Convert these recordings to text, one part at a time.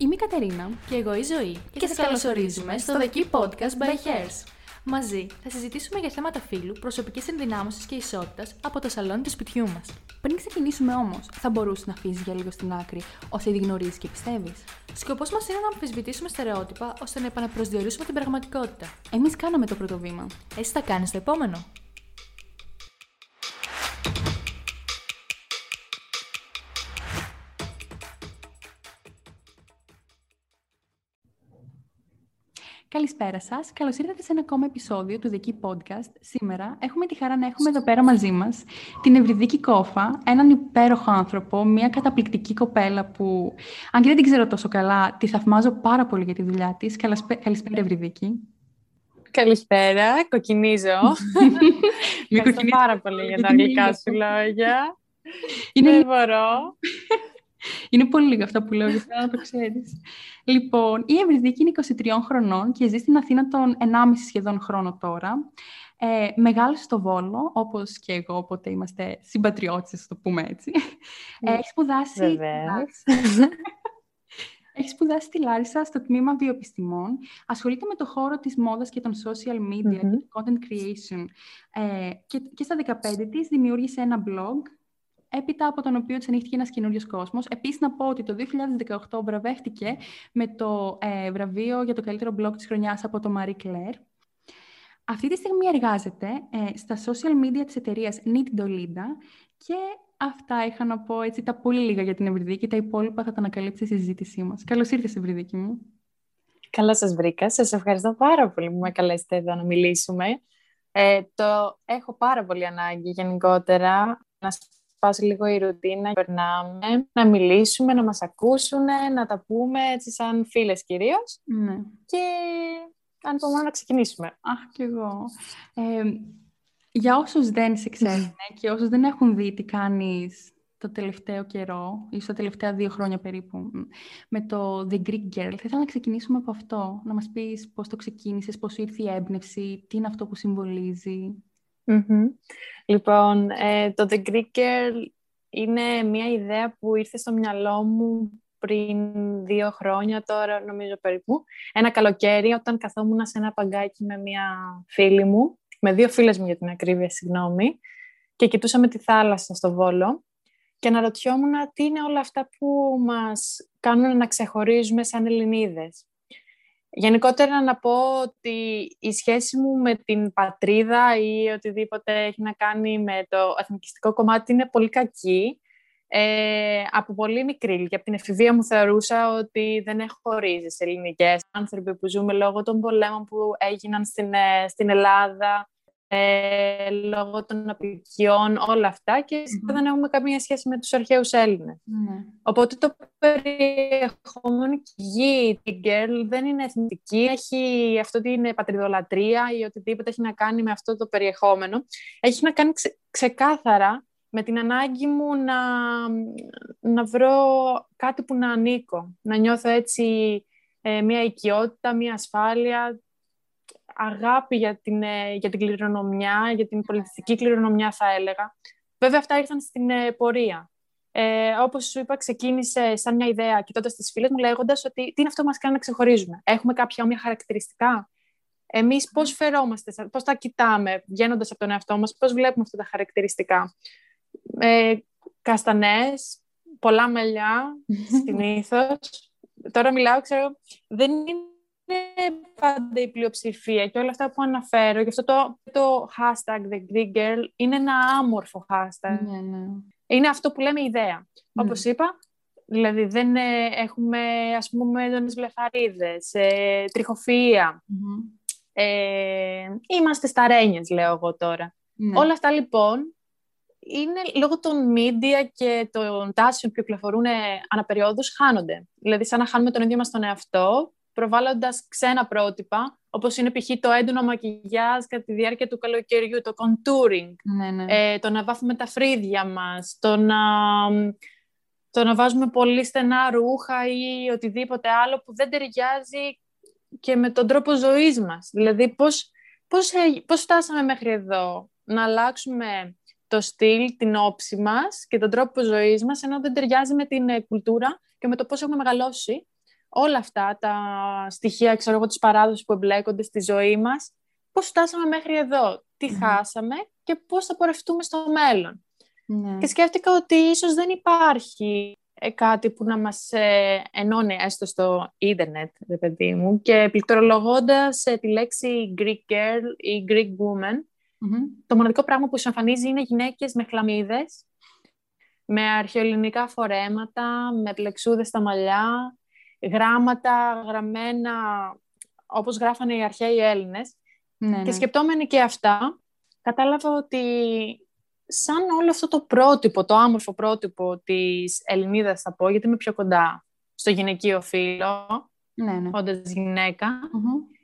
Είμαι η Κατερίνα και εγώ η Ζωή και, και σας καλωσορίζουμε στο The Key Podcast by Hairs. Μαζί θα συζητήσουμε για θέματα φύλου, προσωπικής ενδυνάμωσης και ισότητας από το σαλόνι του σπιτιού μας. Πριν ξεκινήσουμε όμως, θα μπορούσε να αφήσεις για λίγο στην άκρη όσα ήδη γνωρίζεις και πιστεύεις. Σκοπός μας είναι να αμφισβητήσουμε στερεότυπα ώστε να επαναπροσδιορίσουμε την πραγματικότητα. Εμείς κάναμε το πρώτο βήμα. Εσύ θα κάνεις το επόμενο. Καλησπέρα σας. Καλώς ήρθατε σε ένα ακόμα επεισόδιο του The Key Podcast. Σήμερα έχουμε τη χαρά να έχουμε εδώ πέρα μαζί μας την Ευρυδίκη Κόφα, έναν υπέροχο άνθρωπο, μια καταπληκτική κοπέλα που, αν και δεν την ξέρω τόσο καλά, τη θαυμάζω πάρα πολύ για τη δουλειά της. Καλησπέρα, Ευρυδίκη. Καλησπέρα, κοκκινίζω. Ευχαριστώ πάρα πολύ για τα αγγλικά σου λόγια. Είναι... Δεν μπορώ. Είναι πολύ λίγα αυτά που λέω, για να το ξέρεις. Λοιπόν, η Ευρυδίκη είναι 23 χρονών και ζει στην Αθήνα τον 1,5 σχεδόν χρόνο τώρα. Ε, μεγάλωσε στο Βόλο, όπως και εγώ, οπότε είμαστε συμπατριώτες, το πούμε έτσι. Ε, έχει σπουδάσει... Έχει σπουδάσει στη Λάρισα στο τμήμα βιοεπιστημών. Ασχολείται με το χώρο της μόδας και των social media και το content creation. Ε, και, και στα 15 της δημιούργησε ένα blog έπειτα από τον οποίο τη ανοίχθηκε ένας καινούριος κόσμος. Επίσης, να πω ότι το 2018 βραβεύτηκε με το ε, βραβείο για το καλύτερο blog της χρονιάς από το Marie Claire. Αυτή τη στιγμή εργάζεται ε, στα social media της εταιρείας Need Dolida και αυτά είχα να πω έτσι τα πολύ λίγα για την Ευρυδίκη. Τα υπόλοιπα θα τα ανακαλύψει στη συζήτησή μας. Καλώς ήρθες, Ευρυδίκη μου. Καλά σας βρήκα. Σας ευχαριστώ πάρα πολύ που με καλέσετε εδώ να μιλήσουμε. Ε, το έχω πάρα πολύ ανάγκη γενικότερα να σπάσει λίγο η ρουτίνα, περνάμε, να μιλήσουμε, να μας ακούσουν, να τα πούμε έτσι σαν φίλες κυρίως. Ναι. Και αν πω να ξεκινήσουμε. Αχ, κι εγώ. Ε, για όσους δεν σε ξέρουν και όσους δεν έχουν δει τι κάνεις το τελευταίο καιρό, ή στα τελευταία δύο χρόνια περίπου, με το The Greek Girl, θα ήθελα να ξεκινήσουμε από αυτό. Να μας πεις πώς το ξεκίνησες, πώς ήρθε η έμπνευση, τι είναι αυτό που συμβολίζει. Λοιπόν, ε, το The Greek Girl είναι μια ιδέα που ήρθε στο μυαλό μου πριν δύο χρόνια τώρα, νομίζω περίπου. Ένα καλοκαίρι, όταν καθόμουν σε ένα παγκάκι με μια φίλη μου, με δύο φίλες μου για την ακρίβεια, συγγνώμη, και κοιτούσαμε τη θάλασσα στο Βόλο και αναρωτιόμουν τι είναι όλα αυτά που μας κάνουν να ξεχωρίζουμε σαν Ελληνίδες. Γενικότερα να πω ότι η σχέση μου με την πατρίδα ή οτιδήποτε έχει να κάνει με το εθνικιστικό κομμάτι είναι πολύ κακή. Ε, από πολύ μικρή και από την εφηβεία μου θεωρούσα ότι δεν έχω χωρίζει ελληνικές άνθρωποι που ζούμε λόγω των πολέμων που έγιναν στην, ε, στην Ελλάδα ε, λόγω των απικιών, όλα αυτά και mm δεν έχουμε καμία σχέση με τους αρχαίους ναι. Οπότε το περιεχόμενο και η γη, την girl, δεν είναι εθνική, έχει αυτό ότι είναι πατριδολατρία ή οτιδήποτε έχει να κάνει με αυτό το περιεχόμενο. Έχει να κάνει ξεκάθαρα με την ανάγκη μου να, να βρω κάτι που να ανήκω, να νιώθω έτσι ε, μια οικειότητα, μια ασφάλεια, αγάπη για την, ε, για την κληρονομιά, για την πολιτιστική κληρονομιά θα έλεγα. Βέβαια αυτά ήρθαν στην ε, πορεία. Ε, όπως σου είπα, ξεκίνησε σαν μια ιδέα κοιτώντας τις φίλες μου λέγοντας ότι τι είναι αυτό που μας κάνει να ξεχωρίζουμε; Έχουμε κάποια όμοια χαρακτηριστικά; Εμείς πώς φερόμαστε, πώς τα κοιτάμε βγαίνοντας από τον εαυτό μας, πώς βλέπουμε αυτά τα χαρακτηριστικά; Ε, καστανές, πολλά μαλλιά, συνήθως. Τώρα μιλάω, ξέρω, δεν είναι είναι πάντα η πλειοψηφία και όλα αυτά που αναφέρω. Γι' αυτό το, το hashtag The Greek Girl είναι ένα άμορφο hashtag. Ναι, ναι. Είναι αυτό που λέμε ιδέα. Ναι. Όπως είπα, δηλαδή δεν ε, έχουμε ας πούμε έντονες βλεφαρίδες, ε, τριχοφυα ε, είμαστε σταρένιες, λέω εγώ τώρα. Ναι. Όλα αυτά λοιπόν είναι λόγω των media και των τάσεων που κυκλοφορούν αναπεριόδους χάνονται. Δηλαδή σαν να χάνουμε τον ίδιο μας τον εαυτό προβάλλοντας ξένα πρότυπα, όπως είναι π.χ. το έντονο μακιγιάζ κατά τη διάρκεια του καλοκαιριού, το contouring, ναι, ναι. Ε, το να βάφουμε τα φρύδια μας, το να, το να βάζουμε πολύ στενά ρούχα ή οτιδήποτε άλλο που δεν ταιριάζει και με τον τρόπο ζωής μας. Δηλαδή, πώς, πώς, πώς φτάσαμε μέχρι εδώ, να αλλάξουμε το στυλ, την όψη μας και τον τρόπο ζωής μας, ενώ δεν ταιριάζει με την ε, κουλτούρα και με το πώς έχουμε μεγαλώσει όλα αυτά τα στοιχεία, ξέρω εγώ, της παράδοσης που εμπλέκονται στη ζωή μας, πώς φτάσαμε μέχρι εδώ, τι χάσαμε και πώς θα πορευτούμε στο μέλλον. Ναι. Και σκέφτηκα ότι ίσως δεν υπάρχει ε, κάτι που να μας ε, ενώνει έστω στο ίντερνετ, ρε παιδί μου, και πληκτρολογώντας ε, τη λέξη Greek girl ή Greek woman, το μοναδικό πράγμα που σου εμφανίζει είναι γυναίκες με χλαμίδες, με αρχαιοελληνικά φορέματα, με πλεξούδες στα μαλλιά, γράμματα γραμμένα όπως γράφανε οι αρχαίοι Έλληνες. Ναι, Και ναι. σκεπτόμενοι και αυτά, κατάλαβα ότι σαν όλο αυτό το πρότυπο, το άμορφο πρότυπο της Ελληνίδας θα πω, γιατί είμαι πιο κοντά στο γυναικείο φύλλο, ναι, ναι. όντας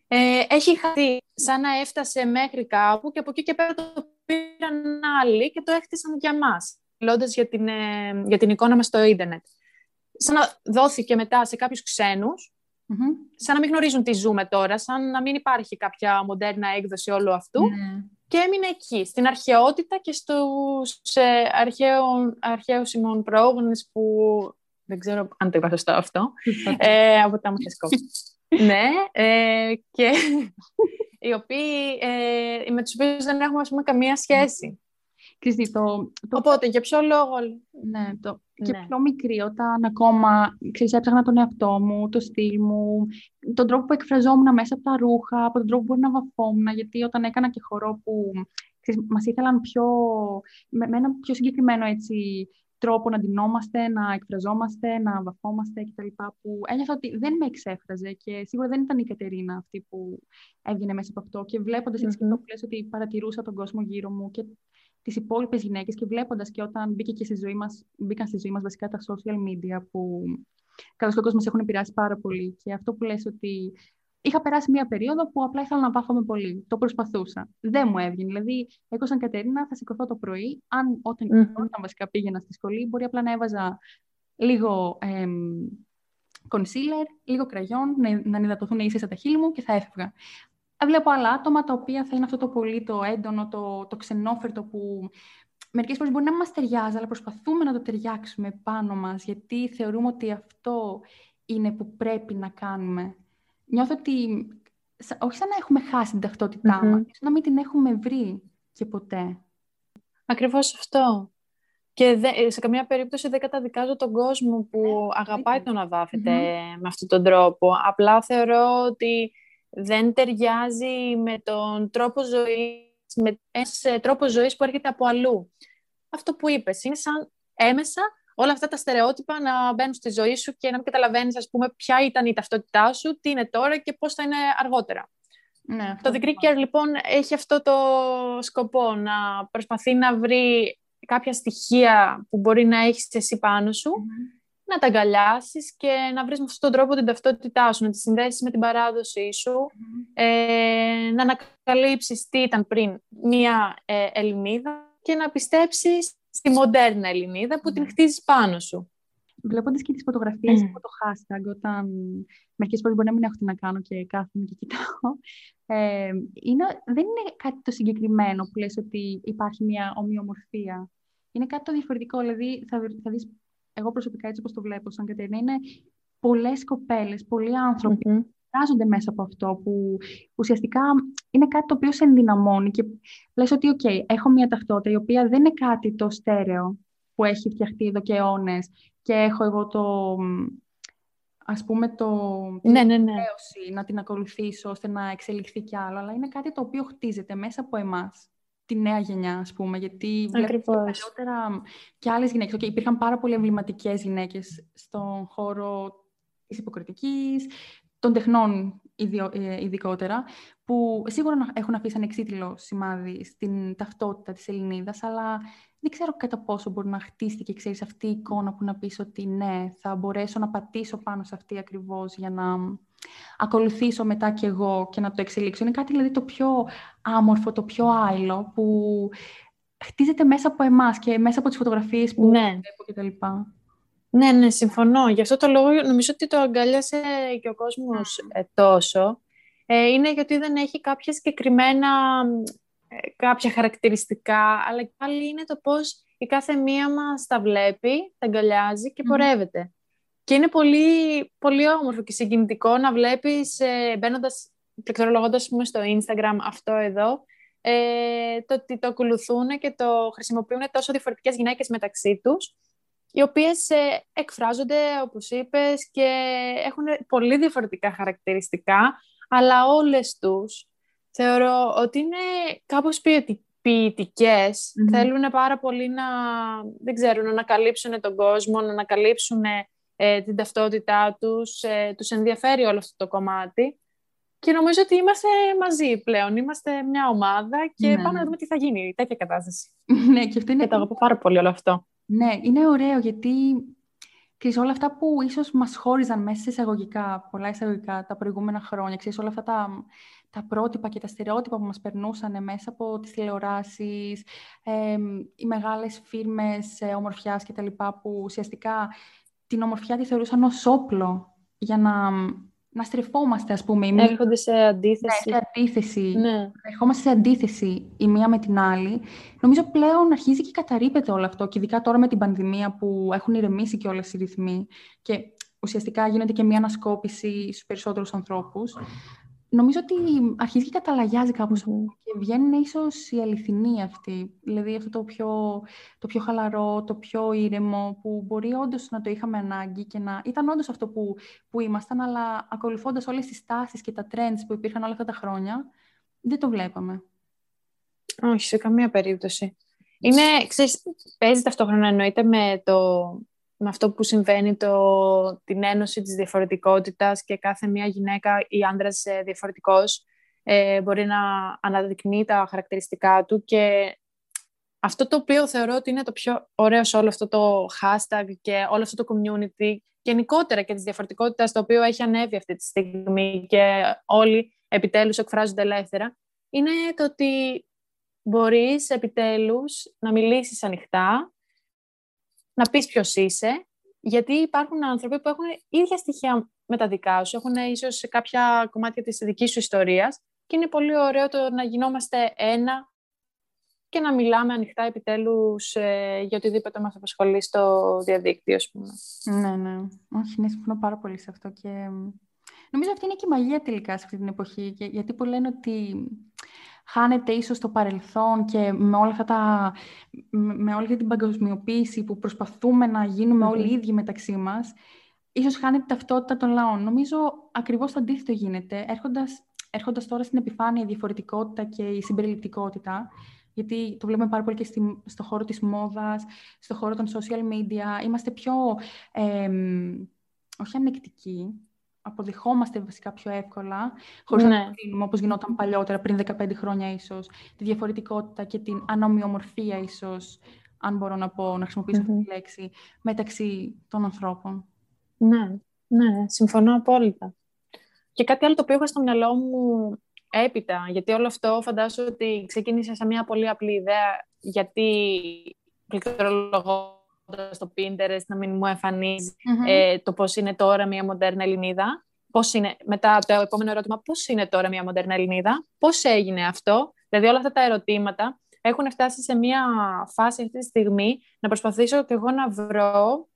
ε, έχει χαθεί σαν να έφτασε μέχρι κάπου και από εκεί και πέρα το πήραν άλλοι και το έχτισαν για μας, μιλώντας για την, ε, για την εικόνα μας στο ίντερνετ. Σαν να δόθηκε μετά σε κάποιους ξένους, σαν να μην γνωρίζουν τι ζούμε τώρα, σαν να μην υπάρχει κάποια μοντέρνα έκδοση όλου αυτού. Ναι. Και έμεινε εκεί, στην αρχαιότητα και στους ε, αρχαίους ημών πρόγονες που δεν ξέρω αν το είπα σωστό αυτό, ε, από τα ναι, ε, και οι οποίοι, ε, με τους οποίους δεν έχουμε, ας πούμε, καμία σχέση. Christy, το, το... Οπότε, για ποιο λόγο... Ναι, το... και ναι. πιο μικρή, όταν ακόμα, ξέρεις, έψαχνα τον εαυτό μου, το στυλ μου, τον τρόπο που εκφραζόμουν μέσα από τα ρούχα, από τον τρόπο που μπορεί να βαφόμουν, γιατί όταν έκανα και χορό που ξέρεις, μας ήθελαν πιο, με, με ένα πιο συγκεκριμένο έτσι, τρόπο να ντυνόμαστε, να εκφραζόμαστε, να βαφόμαστε κτλ. Που ένιωθα ότι δεν με εξέφραζε και σίγουρα δεν ήταν η Κατερίνα αυτή που έβγαινε μέσα από αυτό. Και βλέποντας mm-hmm. έτσι και το που λες ότι παρατηρούσα τον κόσμο γύρω μου και τις υπόλοιπες γυναίκες και βλέποντας και όταν μπήκε και στη ζωή μας, μπήκαν στη ζωή μας βασικά τα social media που κατά στον κόσμος μα έχουν επηρεάσει πάρα πολύ. Και αυτό που λες ότι είχα περάσει μία περίοδο που απλά ήθελα να βάφομαι πολύ. Το προσπαθούσα. Δεν μου έβγαινε. Δηλαδή, εγώ σαν Κατερίνα θα σηκωθώ το πρωί. Αν όταν, mm-hmm. όταν βασικά πήγαινα στη σχολή, μπορεί απλά να έβαζα λίγο κονσίλερ, λίγο κραγιόν, να, να νυδατωθούν ίσα τα χείλη μου και θα έφευγα. Βλέπω άλλα άτομα τα οποία θα είναι αυτό το πολύ το έντονο, το, το ξενόφερτο που μερικές φορές μπορεί να μας ταιριάζει, αλλά προσπαθούμε να το ταιριάξουμε πάνω μας, γιατί θεωρούμε ότι αυτό είναι που πρέπει να κάνουμε νιώθω ότι όχι σαν να έχουμε χάσει την ταυτότητά mm-hmm. μας, να μην την έχουμε βρει και ποτέ. Ακριβώς αυτό. Και σε καμία περίπτωση δεν καταδικάζω τον κόσμο που αγαπάει το να βαφεται με αυτόν τον τρόπο. Απλά θεωρώ ότι δεν ταιριάζει με τον τρόπο ζωής, με ένας τρόπος ζωής που έρχεται από αλλού. Αυτό που είπες είναι σαν έμεσα όλα αυτά τα στερεότυπα να μπαίνουν στη ζωή σου και να μην καταλαβαίνεις, ας πούμε, ποια ήταν η ταυτότητά σου, τι είναι τώρα και πώς θα είναι αργότερα. Ναι, το The Greek λοιπόν, έχει αυτό το σκοπό, να προσπαθεί να βρει κάποια στοιχεία που μπορεί να έχεις εσύ πάνω σου, να τα αγκαλιάσεις και να βρεις με αυτόν τον τρόπο την ταυτότητά σου, να τη συνδέσεις με την παράδοσή σου, ε, να ανακαλύψεις τι ήταν πριν μία ε, Ελληνίδα και να πιστέψεις στη μοντέρνα Ελληνίδα που την ναι. χτίζεις πάνω σου. Βλέποντας και τις φωτογραφίες mm. από το hashtag, όταν μερικές φορές μπορεί να μην έχω τι να κάνω και κάθομαι και κοιτάω, ε, είναι, δεν είναι κάτι το συγκεκριμένο που λες ότι υπάρχει μια ομοιομορφία. Είναι κάτι το διαφορετικό. Δηλαδή, θα, θα δεις, εγώ προσωπικά έτσι όπως το βλέπω σαν Κατερίνα, είναι πολλές κοπέλες, πολλοί άνθρωποι mm-hmm εκφράζονται μέσα από αυτό, που ουσιαστικά είναι κάτι το οποίο σε ενδυναμώνει και λες ότι, ok, έχω μια ταυτότητα η οποία δεν είναι κάτι το στέρεο που έχει φτιαχτεί εδώ και αιώνες και έχω εγώ το, ας πούμε, το, ναι, ναι, ναι. να την ακολουθήσω ώστε να εξελιχθεί κι άλλο, αλλά είναι κάτι το οποίο χτίζεται μέσα από εμάς τη νέα γενιά, ας πούμε, γιατί βλέπω παλιότερα και άλλες γυναίκες. Okay, υπήρχαν πάρα πολύ εμβληματικές γυναίκες στον χώρο της υποκριτικής, των τεχνών ε, ειδικότερα, που σίγουρα έχουν αφήσει ανεξίτηλο σημάδι στην ταυτότητα της Ελληνίδας, αλλά δεν ξέρω κατά πόσο μπορεί να χτίστηκε, ξέρεις, αυτή η εικόνα που να πεις ότι ναι, θα μπορέσω να πατήσω πάνω σε αυτή ακριβώς για να ακολουθήσω μετά κι εγώ και να το εξελίξω. Είναι κάτι δηλαδή το πιο άμορφο, το πιο άειλο που χτίζεται μέσα από εμάς και μέσα από τις φωτογραφίες που ναι. βλέπω κτλ. Ναι, ναι, συμφωνώ. Γι' αυτό το λόγο νομίζω ότι το αγκάλιασε και ο κόσμος ε, τόσο. Ε, είναι γιατί δεν έχει κάποια συγκεκριμένα, ε, κάποια χαρακτηριστικά, αλλά και πάλι είναι το πώς η κάθε μία μας τα βλέπει, τα αγκαλιάζει και πορεύεται. Και είναι πολύ, πολύ όμορφο και συγκινητικό να βλέπεις ε, μπαίνοντας, πληκτρολογώντας στο Instagram αυτό εδώ, ε, το ότι το ακολουθούν και το χρησιμοποιούν τόσο διαφορετικές γυναίκες μεταξύ τους, οι οποίες ε, εκφράζονται, όπως είπες, και έχουν πολύ διαφορετικά χαρακτηριστικά, αλλά όλες τους θεωρώ ότι είναι κάπως ποιητικές, θέλουν πάρα πολύ να, δεν ξέρω, να ανακαλύψουν τον κόσμο, να ανακαλύψουν ε, την ταυτότητά τους, ε, τους ενδιαφέρει όλο αυτό το κομμάτι. Και νομίζω ότι είμαστε μαζί πλέον. Είμαστε μια ομάδα και ναι, πάμε να ναι. δούμε τι θα γίνει. Τέτοια κατάσταση. ναι, και αυτό είναι. Και το αγαπώ πάρα πολύ όλο αυτό. Ναι, είναι ωραίο γιατί ξέρεις, όλα αυτά που ίσως μας χώριζαν μέσα σε εισαγωγικά, πολλά εισαγωγικά τα προηγούμενα χρόνια, ξέρεις, όλα αυτά τα, τα πρότυπα και τα στερεότυπα που μας περνούσαν μέσα από τις τηλεοράσεις, ε, οι μεγάλες φίρμες ε, ομορφιάς κτλ. που ουσιαστικά την ομορφιά τη θεωρούσαν ως όπλο για να να στρεφόμαστε, ας πούμε. Έρχονται σε αντίθεση. Ναι, σε αντίθεση. Ναι. Ερχόμαστε σε αντίθεση η μία με την άλλη. Νομίζω πλέον αρχίζει και καταρρύπεται όλο αυτό. Και ειδικά τώρα με την πανδημία που έχουν ηρεμήσει και όλες οι ρυθμοί. Και ουσιαστικά γίνεται και μία ανασκόπηση στους περισσότερους ανθρώπους νομίζω ότι αρχίζει και καταλαγιάζει κάπως και βγαίνουν ίσως οι αληθινοί αυτοί. Δηλαδή αυτό το πιο, το πιο χαλαρό, το πιο ήρεμο, που μπορεί όντως να το είχαμε ανάγκη και να ήταν όντως αυτό που, που ήμασταν, αλλά ακολουθώντας όλες τις τάσεις και τα trends που υπήρχαν όλα αυτά τα χρόνια, δεν το βλέπαμε. Όχι, σε καμία περίπτωση. Είναι, ξέρεις, παίζει ταυτόχρονα εννοείται με το με αυτό που συμβαίνει, το, την ένωση της διαφορετικότητας και κάθε μία γυναίκα ή άντρας ε, διαφορετικός ε, μπορεί να αναδεικνύει τα χαρακτηριστικά του και αυτό το οποίο θεωρώ ότι είναι το πιο ωραίο σε όλο αυτό το hashtag και όλο αυτό το community γενικότερα και της διαφορετικότητας το οποίο έχει ανέβει αυτή τη στιγμή και όλοι επιτέλους εκφράζονται ελεύθερα είναι το ότι μπορείς επιτέλους να μιλήσεις ανοιχτά να πεις ποιος είσαι, γιατί υπάρχουν άνθρωποι που έχουν ίδια στοιχεία με τα δικά σου, έχουν ίσως σε κάποια κομμάτια της δικής σου ιστορίας και είναι πολύ ωραίο το να γινόμαστε ένα και να μιλάμε ανοιχτά επιτέλους ε, για οτιδήποτε μας απασχολεί στο διαδίκτυο, ας πούμε. Ναι, ναι. Όχι, ναι, συμφωνώ πάρα πολύ σε αυτό και νομίζω αυτή είναι και η μαγεία τελικά σε αυτή την εποχή, γιατί που λένε ότι χάνεται ίσως το παρελθόν και με, όλα αυτά τα, με όλη αυτή την παγκοσμιοποίηση που προσπαθούμε να γίνουμε όλοι ίδιοι μεταξύ μας, ίσως χάνεται ταυτότητα των λαών. Νομίζω ακριβώς το αντίθετο γίνεται, έρχοντας, έρχοντας τώρα στην επιφάνεια η διαφορετικότητα και η συμπεριληπτικότητα, γιατί το βλέπουμε πάρα πολύ και στη, στο χώρο της μόδας, στο χώρο των social media. Είμαστε πιο, ε, όχι ανεκτικοί, αποδεχόμαστε βασικά πιο εύκολα, χωρίς ναι. να κρίνουμε όπως γινόταν παλιότερα, πριν 15 χρόνια ίσως, τη διαφορετικότητα και την ανομοιομορφία ίσως, αν μπορώ να πω, να χρησιμοποιήσω αυτή τη λέξη, μεταξύ των ανθρώπων. Ναι, ναι, συμφωνώ απόλυτα. Και κάτι άλλο το οποίο έχω στο μυαλό μου έπειτα, γιατί όλο αυτό φαντάζομαι ότι ξεκίνησε σε μια πολύ απλή ιδέα, γιατί πληκτρολογώ στο Pinterest να μην μου εμφανιζει ε, το πώς είναι τώρα μια μοντέρνα Ελληνίδα. Πώς είναι, μετά το επόμενο ερώτημα, πώς είναι τώρα μια μοντέρνα Ελληνίδα, πώς έγινε αυτό. Δηλαδή όλα αυτά τα ερωτήματα έχουν φτάσει σε μια φάση αυτή τη στιγμή να προσπαθήσω και εγώ να βρω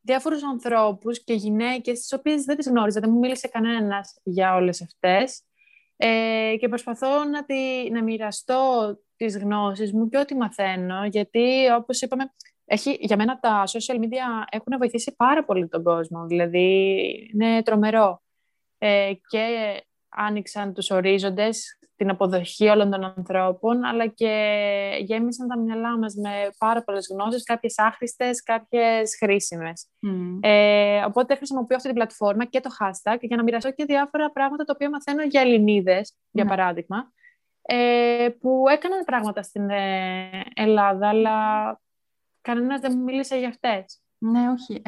διάφορους ανθρώπους και γυναίκες τις οποίες δεν τις γνώριζα, δεν μου μίλησε κανένας για όλες αυτές ε, και προσπαθώ να, τη, να μοιραστώ τις γνώσεις μου και ό,τι μαθαίνω γιατί όπως είπαμε έχει, για μένα τα social media έχουν βοηθήσει πάρα πολύ τον κόσμο. Δηλαδή, είναι τρομερό. Ε, και άνοιξαν τους ορίζοντες, την αποδοχή όλων των ανθρώπων, αλλά και γέμισαν τα μυαλά μας με πάρα πολλές γνώσεις, κάποιες άχρηστες, κάποιες χρήσιμες. Ε, οπότε χρησιμοποιώ αυτή την πλατφόρμα και το hashtag για να μοιραστώ και διάφορα πράγματα τα οποία μαθαίνω για Ελληνίδες, για παράδειγμα, ε, που έκαναν πράγματα στην ε, Ελλάδα, αλλά κανένας δεν μου μίλησε για αυτές. Ναι, όχι.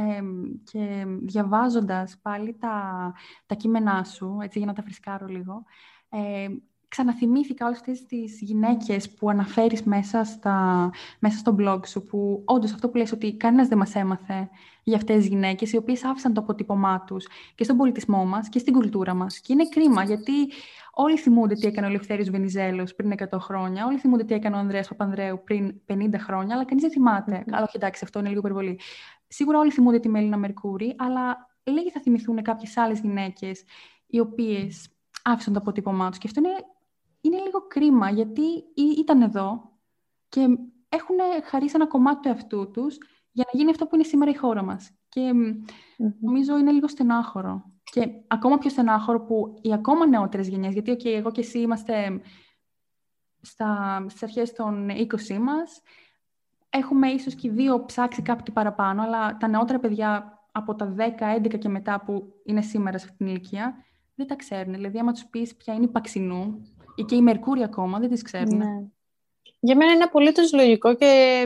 και διαβάζοντας πάλι τα, τα κείμενά σου, έτσι για να τα φρισκάρω λίγο, ε, ξαναθυμήθηκα όλες αυτές τις γυναίκες που αναφέρεις μέσα, στα, μέσα στο blog σου, που όντως αυτό που λες ότι κανένας δεν μας έμαθε για αυτές τις γυναίκες, οι οποίες άφησαν το αποτύπωμά τους και στον πολιτισμό μας και στην κουλτούρα μας. Και είναι κρίμα, γιατί όλοι θυμούνται τι έκανε ο Ελευθέριος Βενιζέλος πριν 100 χρόνια, όλοι θυμούνται τι έκανε ο Ανδρέας Παπανδρέου πριν 50 χρόνια, αλλά κανείς δεν θυμάται. Mm-hmm. Αλλά όχι εντάξει, αυτό είναι λίγο υπερβολή. σίγουρα όλοι θυμούνται τη Μέλινα Μερκούρη, αλλά λίγοι θα θυμηθούν κάποιες άλλες γυναίκες οι οποίες άφησαν το αποτύπωμά τους. Και αυτό είναι, είναι λίγο κρίμα, γιατί ήταν εδώ και έχουν χαρίσει ένα κομμάτι του εαυτού τους για να γίνει αυτό που είναι σήμερα η χώρα μας. Και νομίζω είναι λίγο στενάχωρο. Και ακόμα πιο στενάχωρο που οι ακόμα νεότερες γενιές, γιατί okay, εγώ και εσύ είμαστε στα, στις αρχές των 20 μας, έχουμε ίσως και δύο ψάξει κάτι παραπάνω, αλλά τα νεότερα παιδιά από τα 10, 11 και μετά που είναι σήμερα σε αυτήν την ηλικία, δεν τα ξέρουν. Δηλαδή, άμα τους πεις ποια είναι η Παξινού ή και η Μερκούρη ακόμα, δεν τις ξέρουν. Ναι. Για μένα είναι απολύτως λογικό και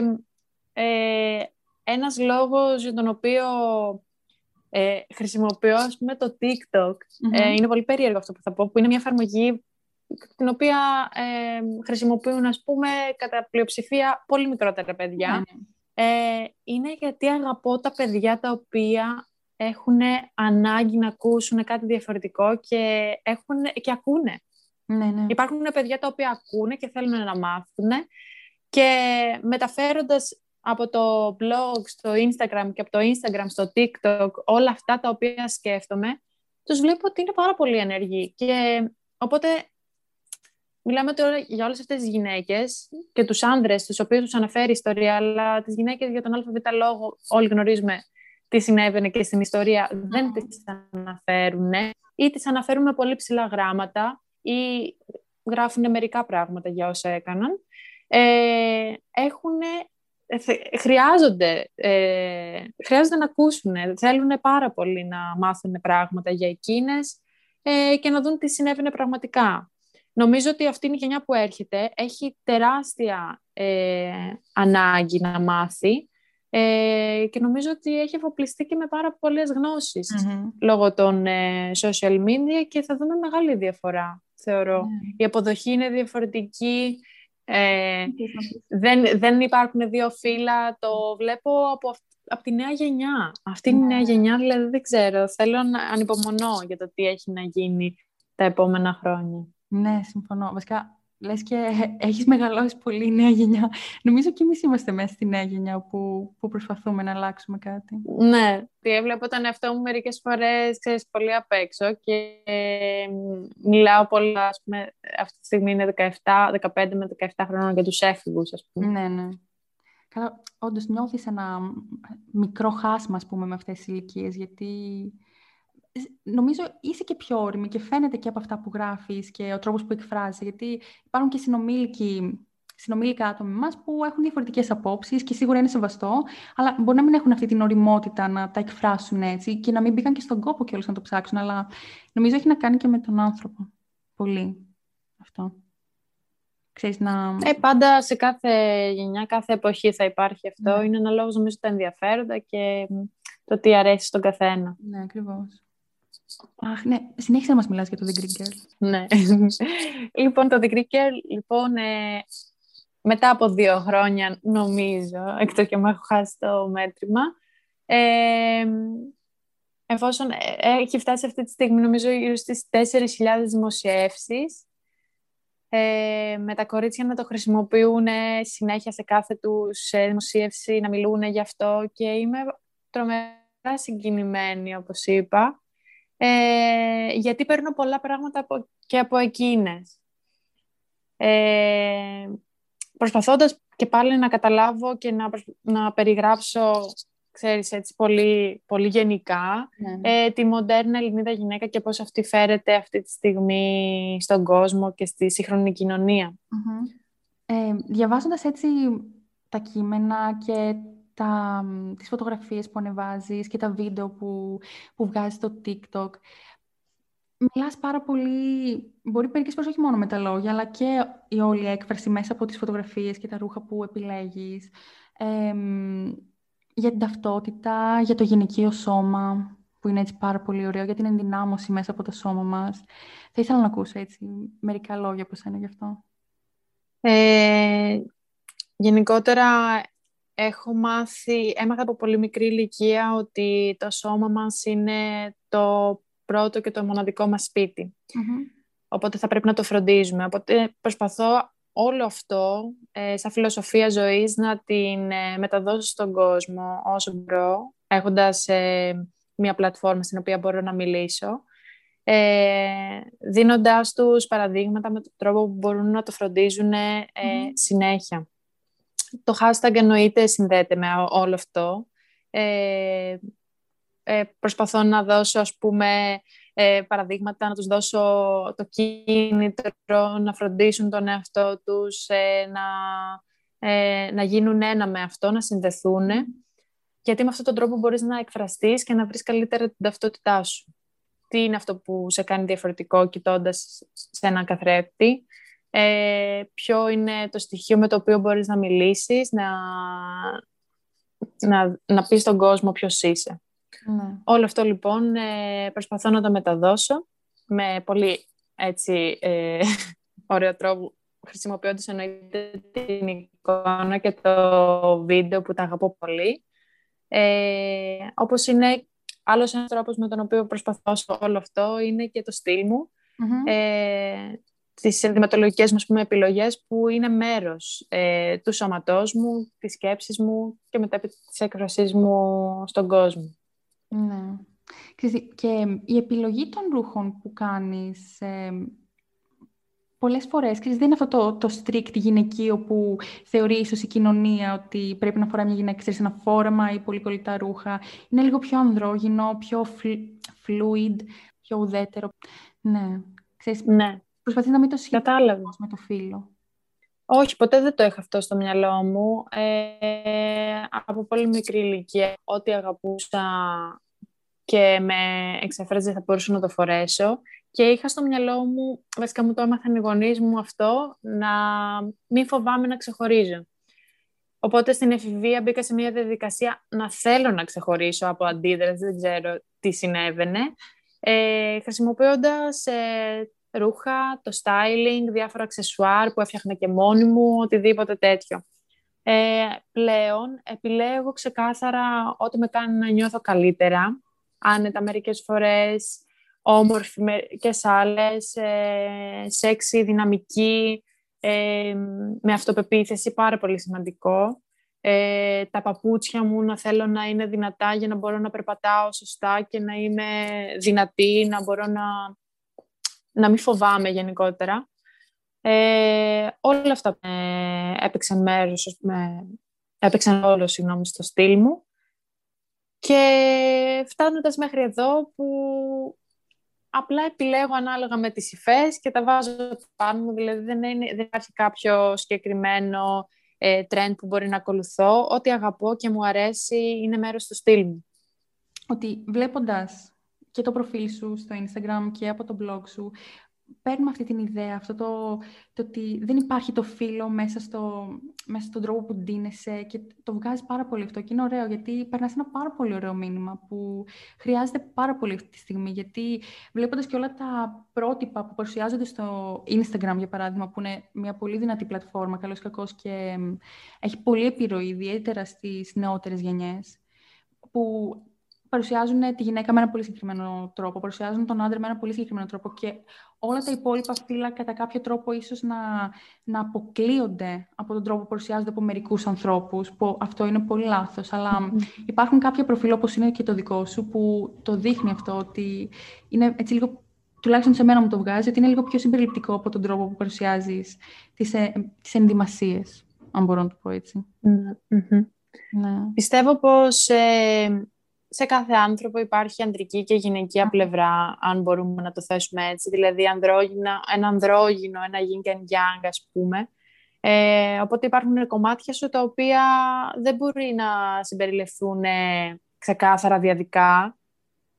ε, ένας λόγος για τον οποίο ε, χρησιμοποιώ ας πούμε, το TikTok. Ε, είναι πολύ περίεργο αυτό που θα πω, που είναι μια εφαρμογή την οποία ε, χρησιμοποιούν, ας πούμε, κατά πλειοψηφία πολύ μικρότερα παιδιά. Ναι, ναι. Ε, είναι γιατί αγαπώ τα παιδιά τα οποία έχουν ανάγκη να ακούσουν κάτι διαφορετικό και, έχουν, και ακούνε. Ναι, ναι. Υπάρχουν παιδιά τα οποία ακούνε και θέλουν να μάθουν και μεταφέροντας από το blog στο Instagram και από το Instagram στο TikTok όλα αυτά τα οποία σκέφτομαι, τους βλέπω ότι είναι πάρα πολύ ενεργοί. Και οπότε μιλάμε τώρα για όλες αυτές τις γυναίκες και τους άνδρες, τους οποίους τους αναφέρει η ιστορία, αλλά τις γυναίκες για τον ΑΒ λόγο όλοι γνωρίζουμε τι συνέβαινε και στην ιστορία, δεν τις αναφέρουν ή τις αναφέρουν με πολύ ψηλά γράμματα ή γράφουν μερικά πράγματα για όσα έκαναν. Ε, έχουν, ε, χρειάζονται, ε, χρειάζονται να ακούσουν, θέλουν πάρα πολύ να μάθουν πράγματα για εκείνες ε, και να δουν τι συνέβαινε πραγματικά. Νομίζω ότι αυτή είναι η γενιά που έρχεται, έχει τεράστια ε, ανάγκη να μάθει ε, και νομίζω ότι έχει εφοπλιστεί και με πάρα πολλές λόγω των ε, social media και θα δούμε μεγάλη διαφορά, θεωρώ. Ναι. Η αποδοχή είναι διαφορετική, ε, δεν, δεν υπάρχουν δύο φύλλα, το βλέπω από, από τη νέα γενιά. Αυτή είναι η νέα ναι. γενιά, δηλαδή δεν ξέρω, θέλω να ανυπομονώ για το τι έχει να γίνει τα επόμενα χρόνια. Ναι, συμφωνώ. Βασικά, Λες και έχεις μεγαλώσει πολύ η νέα γενιά. Νομίζω και εμείς είμαστε μέσα στη νέα γενιά που, που προσπαθούμε να αλλάξουμε κάτι. Ναι, τι έβλεπα τον εαυτό μου μερικές φορές, ξέρεις, πολύ απ' έξω και μιλάω πολλά, ας πούμε, αυτή τη στιγμή είναι 17, 15 με 17 χρόνια για τους έφηβους, ας πούμε. Ναι, ναι. Καλά, όντως νιώθεις ένα μικρό χάσμα, ας πούμε, με αυτές τις ηλικίες, γιατί νομίζω είσαι και πιο όρημη και φαίνεται και από αυτά που γράφεις και ο τρόπος που εκφράζεις, γιατί υπάρχουν και συνομήλικοι συνομήλικα άτομα με εμάς που έχουν διαφορετικές απόψεις και σίγουρα είναι σεβαστό, αλλά μπορεί να μην έχουν αυτή την οριμότητα να τα εκφράσουν έτσι και να μην μπήκαν και στον κόπο κιόλας να το ψάξουν, αλλά νομίζω έχει να κάνει και με τον άνθρωπο. Πολύ αυτό. Ξέρεις, να... Ε, πάντα σε κάθε γενιά, κάθε εποχή θα υπάρχει αυτό. Ναι. Είναι ένα λόγος νομίζω τα ενδιαφέροντα και το τι αρέσει στον καθένα. Ναι, ακριβώς. Αχ, ναι. Συνέχισε να μας μιλάς για το The Greek Girl. Ναι. λοιπόν, το The Greek Girl, λοιπόν, ε, μετά από δύο χρόνια, νομίζω, εκτός και μου έχω χάσει το μέτρημα, ε, εφόσον ε, έχει φτάσει αυτή τη στιγμή, νομίζω, γύρω στις 4.000 δημοσιεύσεις, ε, με τα κορίτσια να το χρησιμοποιούν συνέχεια σε κάθε τους δημοσίευση, να μιλούν γι' αυτό και είμαι τρομερά συγκινημένη, όπως είπα ε, γιατί παίρνω πολλά πράγματα από, και από εκείνες. Ε, προσπαθώντας και πάλι να καταλάβω και να, να περιγράψω, ξέρεις, έτσι πολύ, πολύ γενικά, ναι. ε, τη μοντέρνα Ελληνίδα γυναίκα και πώς αυτή φέρεται αυτή τη στιγμή στον κόσμο και στη σύγχρονη κοινωνία. Ε, διαβάζοντας έτσι τα κείμενα και τα, τις φωτογραφίες που ανεβάζεις και τα βίντεο που, που βγάζεις στο TikTok. Μιλάς πάρα πολύ, μπορεί μερικές φορές όχι μόνο με τα λόγια, αλλά και η όλη έκφραση μέσα από τις φωτογραφίες και τα ρούχα που επιλέγεις. για την ταυτότητα, για το γυναικείο σώμα, που είναι έτσι πάρα πολύ ωραίο, για την ενδυνάμωση μέσα από το σώμα μας. Θα ήθελα να ακούσω έτσι μερικά λόγια από σένα γι' αυτό. Ε, γενικότερα έχω μάθει, έμαθα από πολύ μικρή ηλικία ότι το σώμα μας είναι το πρώτο και το μοναδικό μας σπιτι Οπότε θα πρέπει να το φροντίζουμε. Οπότε προσπαθώ όλο αυτό, ε, σαν φιλοσοφία ζωής, να την ε, μεταδώσω στον κόσμο όσο μπορώ, έχοντας ε, μια πλατφόρμα στην οποία μπορώ να μιλήσω, ε, δίνοντάς τους παραδείγματα με τον τρόπο που μπορούν να το φροντίζουν ε, συνέχεια. Το hashtag εννοείται συνδέεται με όλο αυτό. Ε, ε, προσπαθώ να δώσω, ας πούμε, ε, παραδείγματα, να τους δώσω το κίνητρο, να φροντίσουν τον εαυτό τους, ε, να, ε, να γίνουν ένα με αυτό, να συνδεθούν. Γιατί με αυτόν τον τρόπο μπορείς να εκφραστείς και να βρεις καλύτερα την ταυτότητά σου. Τι είναι αυτό που σε κάνει διαφορετικό κοιτώντας σε έναν καθρέπτη. Ε, ποιο είναι το στοιχείο με το οποίο μπορείς να μιλήσεις, να, να, να πεις στον κόσμο ποιος είσαι. Ναι. Όλο αυτό λοιπόν ε, προσπαθώ να το μεταδώσω με πολύ έτσι ε, ωραίο τρόπο χρησιμοποιώντας εννοείται την εικόνα και το βίντεο που τα αγαπώ πολύ. Ε, όπως είναι άλλος ένας τρόπος με τον οποίο προσπαθώ όλο αυτό είναι και το στυλ μου. Mm-hmm. Ε, τις ενδυματολογικές μας πούμε, επιλογές που είναι μέρος ε, του σώματός μου, της σκέψης μου και μετά της έκφρασής μου στον κόσμο. Ναι. Και η επιλογή των ρούχων που κάνεις ε, πολλές φορές, ξέρεις, δεν είναι αυτό το, το strict γυναικείο που θεωρείς ίσως η κοινωνία ότι πρέπει να φοράει μια γυναίκα ξέρεις, ένα φόρεμα ή πολύ κολλητά ρούχα. Είναι λίγο πιο ανδρόγυνο, πιο fluid, πιο ουδέτερο. Ναι. Ξέρεις, ναι. Προσπαθείς να μην το συγκατάλαβες με το φίλο. Όχι, ποτέ δεν το είχα αυτό στο μυαλό μου. Ε, από πολύ μικρή ηλικία, ό,τι αγαπούσα και με εξεφράζει θα μπορούσα να το φορέσω. Και είχα στο μυαλό μου, βασικά μου το έμαθαν οι γονείς μου αυτό, να μην φοβάμαι να ξεχωρίζω. Οπότε στην εφηβεία μπήκα σε μια διαδικασία να θέλω να ξεχωρίσω από αντίδραση, δεν ξέρω τι συνέβαινε, ε, χρησιμοποιώντας ε, ρούχα, το styling, διάφορα αξεσουάρ που έφτιαχνα και μόνη μου, οτιδήποτε τέτοιο. Ε, πλέον επιλέγω ξεκάθαρα ό,τι με κάνει να νιώθω καλύτερα, άνετα μερικές φορές, όμορφη και άλλες, ε, σεξι, δυναμική, ε, με αυτοπεποίθηση, πάρα πολύ σημαντικό. Ε, τα παπούτσια μου να θέλω να είναι δυνατά για να μπορώ να περπατάω σωστά και να είμαι δυνατή, να μπορώ να να μην φοβάμαι γενικότερα. Ε, όλα αυτά ε, έπαιξαν μέρος, με, έπαιξαν όλο, συγγνώμη, στο στυλ μου. Και φτάνοντας μέχρι εδώ που απλά επιλέγω ανάλογα με τις υφές και τα βάζω πάνω μου, δηλαδή δεν, είναι, δεν υπάρχει κάποιο συγκεκριμένο ε, trend που μπορεί να ακολουθώ. Ό,τι αγαπώ και μου αρέσει είναι μέρος του στυλ μου. Ότι βλέποντας και το προφίλ σου στο Instagram και από το blog σου, παίρνουμε αυτή την ιδέα, αυτό το, το ότι δεν υπάρχει το φίλο μέσα, στο, μέσα στον τρόπο που ντύνεσαι και το βγάζει πάρα πολύ αυτό και είναι ωραίο γιατί περνάς ένα πάρα πολύ ωραίο μήνυμα που χρειάζεται πάρα πολύ αυτή τη στιγμή γιατί βλέποντας και όλα τα πρότυπα που παρουσιάζονται στο Instagram για παράδειγμα που είναι μια πολύ δυνατή πλατφόρμα, καλώς κακός και έχει πολύ επιρροή ιδιαίτερα στις νεότερες γενιές που παρουσιάζουν τη γυναίκα με ένα πολύ συγκεκριμένο τρόπο, παρουσιάζουν τον άντρα με ένα πολύ συγκεκριμένο τρόπο και όλα τα υπόλοιπα φύλλα κατά κάποιο τρόπο ίσως να, να αποκλείονται από τον τρόπο που παρουσιάζονται από μερικούς ανθρώπους, που αυτό είναι πολύ λάθος, αλλά υπάρχουν κάποια προφίλ όπως είναι και το δικό σου που το δείχνει αυτό ότι είναι έτσι λίγο τουλάχιστον σε μένα μου το βγάζει, ότι είναι λίγο πιο συμπεριληπτικό από τον τρόπο που παρουσιάζεις τις, ε, τις ενδυμασίες, αν μπορώ να το πω έτσι. Ναι. Πιστεύω πως ε, σε κάθε άνθρωπο υπάρχει ανδρική και γυναικεία πλευρά, αν μπορούμε να το θέσουμε έτσι. Δηλαδή, ανδρόγυνα, ένα ανδρόγυνο, ένα yin και yang, ας πούμε. Ε, οπότε υπάρχουν κομμάτια σου τα οποία δεν μπορεί να συμπεριληφθούν ξεκάθαρα διαδικά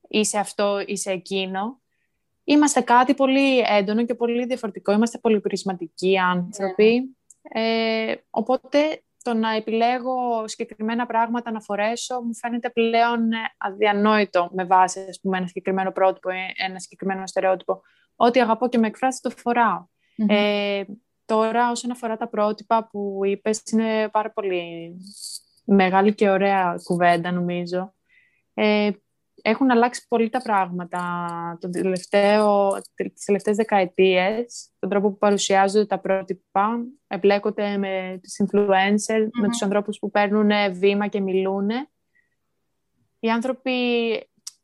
ή σε αυτό ή σε εκείνο. Είμαστε κάτι πολύ έντονο και πολύ διαφορετικό. Είμαστε πολυπρισματικοί άνθρωποι. Ναι. Ε, οπότε το να επιλέγω συγκεκριμένα πράγματα να φορέσω μου φαίνεται πλέον ε, αδιανόητο με βάση ας πούμε, ένα συγκεκριμένο πρότυπο, ένα συγκεκριμένο στερεότυπο. Ό,τι αγαπώ και με εκφράσει το φοραω Ε, τώρα όσον αφορά τα πρότυπα που είπες είναι πάρα πολύ μεγάλη και ωραία κουβέντα νομίζω. Ε, έχουν αλλάξει πολύ τα πράγματα τον τελευταίο, τις τελευταίες δεκαετίες, τον τρόπο που παρουσιάζονται τα πρότυπα, εμπλέκονται με τις influencers, με τους ανθρώπους που παίρνουν βήμα και μιλούν. Οι άνθρωποι,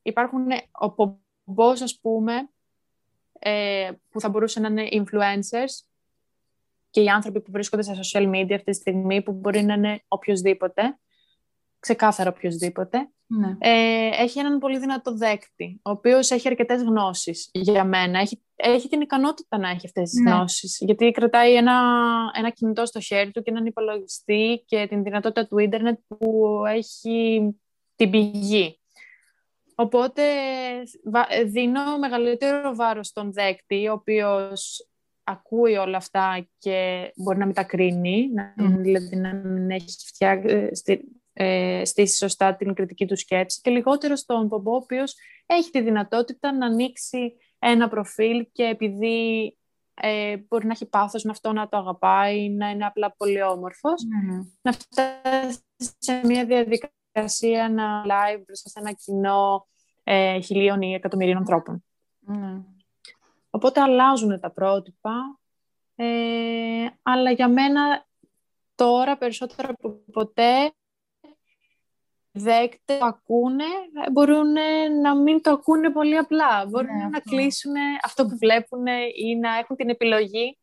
υπάρχουν ο πομπός, ας πούμε, ε, που θα μπορούσαν να είναι influencers και οι άνθρωποι που βρίσκονται στα social media αυτή τη στιγμή, που μπορεί να είναι οποιοδήποτε, ξεκάθαρα οποιοδήποτε, ναι. ε, έχει έναν πολύ δυνατό δέκτη, ο οποίος έχει αρκετές γνώσεις για μένα. Έχει, έχει την ικανότητα να έχει αυτές τις ναι. γνώσεις, γιατί κρατάει ένα, ένα κινητό στο χέρι του και έναν υπολογιστή και την δυνατότητα του ίντερνετ που έχει την πηγή. Οπότε δίνω μεγαλύτερο βάρος στον δέκτη, ο οποίος ακούει όλα αυτά και μπορεί να μετακρίνει, να, δηλαδή να μην έχει φτιάξει, ε, στήσει σωστά την κριτική του σκέψη και λιγότερο στον Πομπό, ο οποίος έχει τη δυνατότητα να ανοίξει ένα προφίλ και επειδή ε, μπορεί να έχει πάθος με αυτό να το αγαπάει, να είναι απλά πολύ όμορφος, mm. να φτάσει σε μια διαδικασία να live μπροστά σε ένα κοινό ε, χιλίων ή εκατομμυρίων ανθρώπων. Mm. Οπότε αλλάζουν τα πρότυπα, ε, αλλά για μένα τώρα περισσότερο από ποτέ δέκτε που ακούνε μπορούν να μην το ακούνε πολύ απλά. Μπορούν ναι, να κλείσουν αυτό που βλέπουν ή να έχουν την επιλογή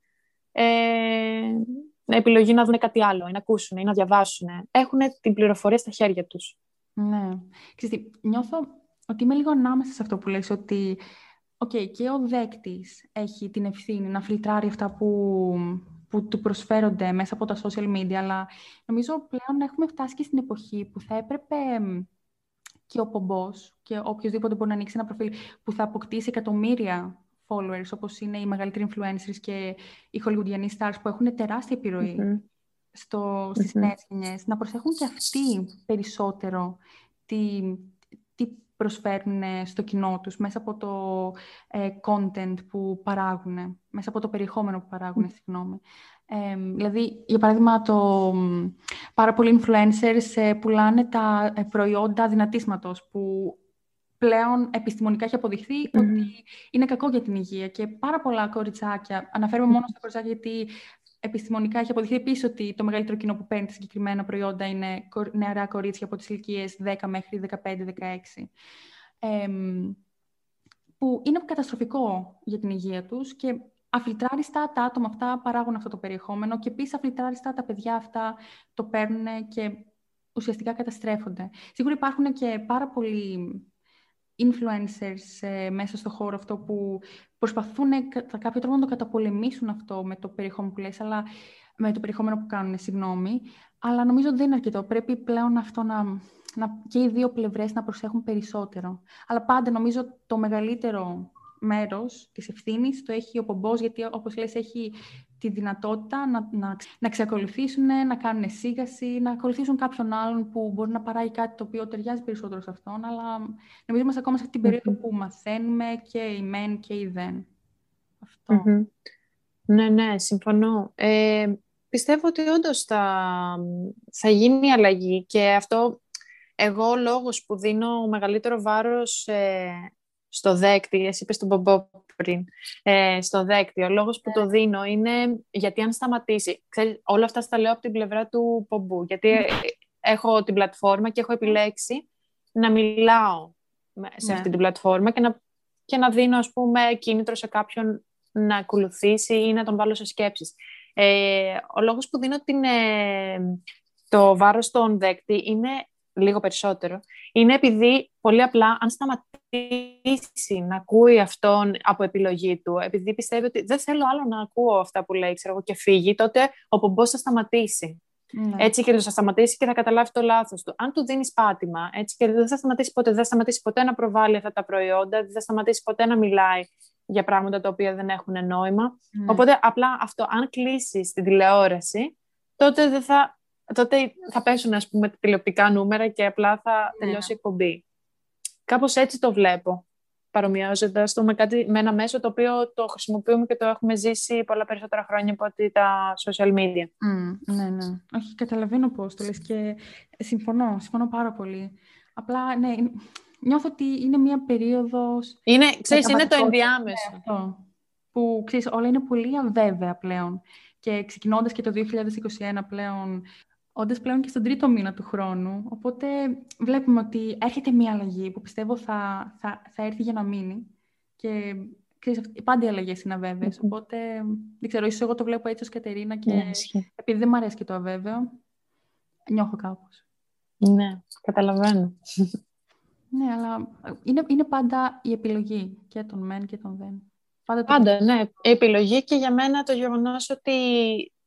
ε, επιλογή να δουν κάτι άλλο ή να ακούσουν ή να διαβάσουν. Έχουν την πληροφορία στα χέρια τους. Ναι. Ξέρετε, νιώθω ότι είμαι λίγο ανάμεσα σε αυτό που λες, ότι okay, και ο δέκτης έχει την ευθύνη να φιλτράρει αυτά που που του προσφέρονται μέσα από τα social media, αλλά νομίζω πλέον έχουμε φτάσει και στην εποχή που θα έπρεπε και ο πομπός και οποιοδήποτε μπορεί να ανοίξει ένα προφίλ που θα αποκτήσει εκατομμύρια followers, όπως είναι οι μεγαλύτεροι influencers και οι hollywoodianοί stars που έχουν τεράστια στο, στις mm νέες γενιές, να προσέχουν και αυτοί περισσότερο τι, τι προσφέρουν στο κοινό τους μέσα από το ε, content που παράγουν, μέσα από το περιεχόμενο που παράγουν, συγγνώμη. Ε, δηλαδή, για παράδειγμα, το, πάρα πολλοί influencers ε, πουλάνε τα ε, προϊόντα δυνατίσματος που πλέον επιστημονικά έχει ότι είναι κακό για την υγεία και πάρα πολλά κοριτσάκια, αναφέρομαι μόνο στα κοριτσάκια γιατί επιστημονικά έχει αποδειχθεί επίσης ότι το μεγαλύτερο κοινό που παίρνει τα συγκεκριμένα προϊόντα είναι νεαρά κορίτσια από τις ηλικίες 10 μέχρι 15-16. που είναι καταστροφικό για την υγεία τους και αφιλτράριστα τα άτομα αυτά παράγουν αυτό το περιεχόμενο και επίσης αφιλτράριστα τα παιδιά αυτά το παίρνουν και ουσιαστικά καταστρέφονται. Σίγουρα υπάρχουν και πάρα πολλοί influencers ε, μέσα στο χώρο αυτό που προσπαθούν κατά κάποιο τρόπο να το καταπολεμήσουν αυτό με το περιεχόμενο που λες, αλλά με το περιεχόμενο που κάνουν, συγγνώμη. Αλλά νομίζω ότι δεν είναι αρκετό. Πρέπει πλέον αυτό να, να και οι δύο πλευρές να προσέχουν περισσότερο. Αλλά πάντα νομίζω το μεγαλύτερο μέρος της ευθύνης το έχει ο πομπός, γιατί όπως λες έχει τη δυνατότητα να, να, να ξεκολουθήσουν, να κάνουν σίγαση, να ακολουθήσουν κάποιον άλλον που μπορεί να παράγει κάτι το οποίο ταιριάζει περισσότερο σε αυτόν, αλλά νομίζω είμαστε ακόμα σε αυτή την περίοδο που μαθαίνουμε και η μεν και η δεν. Αυτό. Ναι, ναι, συμφωνώ. Ε, πιστεύω ότι όντως θα, θα γίνει αλλαγή και αυτό εγώ ο λόγος που δίνω μεγαλύτερο βάρος ε, στο δέκτη, εσύ είπες τον Μπομπό πριν, ε, στο δέκτη. Ο λόγος που το ναι. δίνω είναι γιατί αν σταματήσει, ξέρεις, όλα αυτά στα λέω από την πλευρά του Πομπού, γιατί ε, έχω την πλατφόρμα και έχω επιλέξει να μιλάω σε αυτή ναι. την πλατφόρμα και να, και να δίνω, ας πούμε, κίνητρο σε κάποιον να ακολουθήσει ή να τον βάλω σε σκέψεις. Ε, ο λόγος που δίνω την, ε, το βάρος στον δέκτη είναι λίγο περισσότερο, είναι επειδή πολύ απλά αν σταματήσει να ακούει αυτόν από επιλογή του, επειδή πιστεύει ότι δεν θέλω άλλο να ακούω αυτά που λέει, ξέρω εγώ, και φύγει, τότε ο πομπός θα σταματήσει. Ναι. Έτσι και θα σταματήσει και θα καταλάβει το λάθος του. Αν του δίνεις πάτημα, έτσι και δεν θα σταματήσει ποτέ, δεν θα σταματήσει ποτέ να προβάλλει αυτά τα προϊόντα, δεν θα σταματήσει ποτέ να μιλάει για πράγματα τα οποία δεν έχουν νόημα. Ναι. Οπότε απλά αυτό, αν κλείσεις την τηλεόραση, τότε δεν θα τότε θα πέσουν ας πούμε τηλεοπτικά νούμερα και απλά θα ναι. τελειώσει η εκπομπή. Κάπως έτσι το βλέπω, παρομοιάζοντας το με, κάτι, με ένα μέσο το οποίο το χρησιμοποιούμε και το έχουμε ζήσει πολλά περισσότερα χρόνια από ότι τα social media. Mm, ναι, ναι. Όχι, καταλαβαίνω πώς το λες και συμφωνώ, συμφωνώ πάρα πολύ. Απλά, ναι, νιώθω ότι είναι μια περίοδος... Είναι, ξέρεις, είναι το ενδιάμεσο. Ναι, αυτό, που, ξέρεις, όλα είναι πολύ αβέβαια πλέον. Και ξεκινώντας και το 2021 πλέον, όντας πλέον και στον τρίτο μήνα του χρόνου. Οπότε βλέπουμε ότι έρχεται μια αλλαγή που πιστεύω θα, θα, θα έρθει για να μείνει. Και ξέρεις, πάντα οι αλλαγές είναι αβέβαιες. Οπότε, δεν ξέρω, ίσως εγώ το βλέπω έτσι ως Κατερίνα και Ναι, επειδή δεν μου αρέσει και το αβέβαιο, νιώθω κάπως. Ναι, καταλαβαίνω. Ναι, αλλά είναι, είναι πάντα η επιλογή και των μεν και των δεν. Πάντα, το Πάντα, ναι. Η επιλογή και για μένα το γεγονός ότι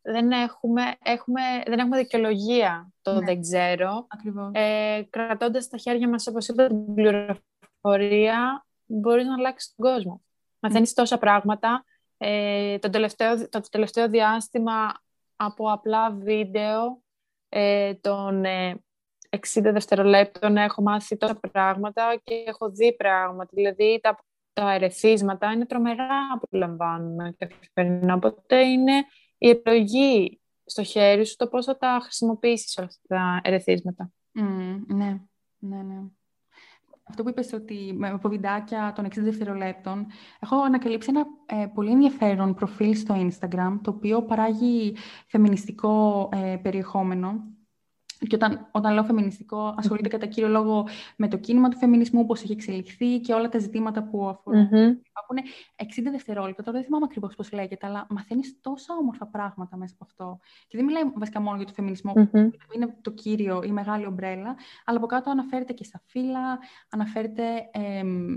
δεν έχουμε, έχουμε, δεν έχουμε δικαιολογία το Ναι. δεν ξέρω. Ακριβώς. Ε, κρατώντας στα χέρια μας, όπως είπα, την πληροφορία, μπορείς να αλλάξεις τον κόσμο. Μαθαίνεις τόσα πράγματα. Ε, το, τελευταίο, το τελευταίο διάστημα από απλά βίντεο ε, των ε, 60 δευτερολέπτων έχω μάθει τόσα πράγματα και έχω δει πράγματα. Δηλαδή τα, τα ερεθίσματα είναι τρομερά που λαμβάνουμε καθημερινά. Οπότε είναι η επιλογή στο χέρι σου το πώς θα τα χρησιμοποιήσεις όλα αυτά τα ερεθίσματα; Μμμ, ναι, ναι, ναι. Αυτό που είπες ότι με από βιντεάκια των 60 δευτερολέπτων, έχω ανακαλύψει ένα ε, πολύ ενδιαφέρον προφίλ στο Instagram, το οποίο παράγει φεμινιστικό ε, περιεχόμενο. Και όταν, όταν λέω φεμινιστικό, ασχολείται κατά κύριο λόγο με το κίνημα του φεμινισμού, πώς έχει εξελιχθεί και όλα τα ζητήματα που αφορούν. Μμμ. Υπάρχουν 60 δευτερόλεπτα, τώρα δεν θυμάμαι ακριβώς πώς λέγεται, αλλά μαθαίνεις τόσα όμορφα πράγματα μέσα από αυτό. Και δεν μιλάει βασικά μόνο για το φεμινισμό, Μμμ. που είναι το κύριο, η μεγάλη ομπρέλα, αλλά από κάτω αναφέρεται και στα φύλλα, αναφέρεται εμ,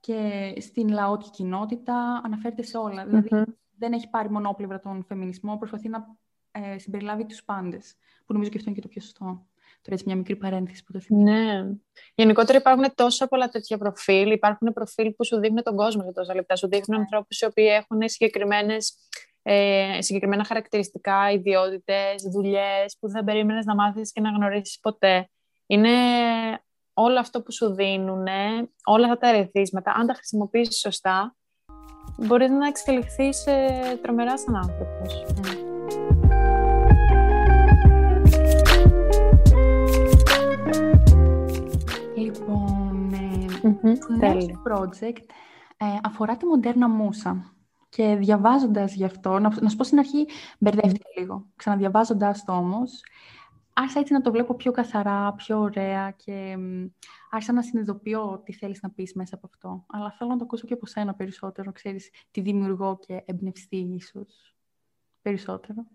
και στην λαότικη κοινότητα, αναφέρεται σε όλα. Δηλαδή Μμμ. δεν έχει πάρει μονόπλευρα τον φεμινισμό, προσπαθεί να ε, συμπεριλάβει τους πάντες, που νομίζω και αυτό είναι και το πιο σωστό. Τώρα έτσι μια μικρή παρένθεση που το θυμάμαι. Ναι. Γενικότερα υπάρχουν τόσα πολλά τέτοια προφίλ. Υπάρχουν προφίλ που σου δείχνουν τον κόσμο για τόσα λεπτά. Σου δείχνουν ανθρώπους οι οποίοι έχουν συγκεκριμένες, ε, συγκεκριμένα χαρακτηριστικά, ιδιότητες, δουλειές που δεν περίμενες να μάθεις και να γνωρίσεις ποτέ. Είναι όλο αυτό που σου δίνουν, όλα αυτά τα ερεθίσματα, αν τα χρησιμοποιήσεις σωστά, μπορείς να εξελιχθείς ε, τρομερά σαν άνθρωπος. Λοιπόν, ε, Μμμ, Το νέο τέλεια. σου project ε, αφορά τη μοντέρνα μουσα. Και διαβάζοντας γι' αυτό, να, να σου πω στην αρχή, μπερδεύτηκα λίγο. Ξαναδιαβάζοντας το όμως, άρχισα έτσι να το βλέπω πιο καθαρά, πιο ωραία και μ, άρχισα να συνειδητοποιώ τι θέλεις να πεις μέσα από αυτό. Αλλά θέλω να το ακούσω και από σένα περισσότερο, ξέρεις, τι δημιουργώ και εμπνευστεί ίσως περισσότερο.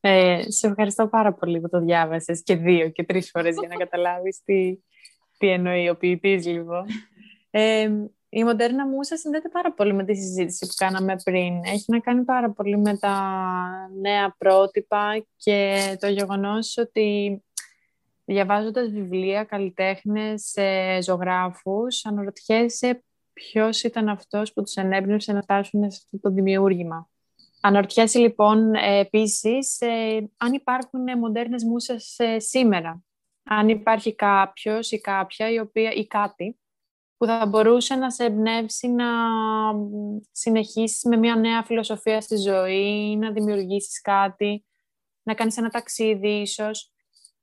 Ε, σε ευχαριστώ πάρα πολύ που το διάβασες και δύο και τρεις φορές για να καταλάβεις τι, τι εννοεί ο ποιητής λοιπόν. Ε, η μοντέρνα μουσα συνδέεται πάρα πολύ με τη συζήτηση που κάναμε πριν. Έχει να κάνει πάρα πολύ με τα νέα πρότυπα και το γεγονός ότι διαβάζοντας βιβλία, καλλιτέχνες, ε, ζωγράφους, αναρωτιέσαι ποιος ήταν αυτός που τους ενέπνευσε να φτάσουν σε αυτό το δημιούργημα. Αναρωτιέσαι λοιπόν ε, επίσης ε, αν υπάρχουν ε, μοντέρνες μουσες ε, σήμερα. Αν υπάρχει κάποιος ή κάποια η οποία, ή κάτι που θα μπορούσε να σε εμπνεύσει να μ, συνεχίσεις με μια νέα φιλοσοφία στη ζωή, ή να δημιουργήσεις κάτι, να κάνεις ένα ταξίδι ίσως.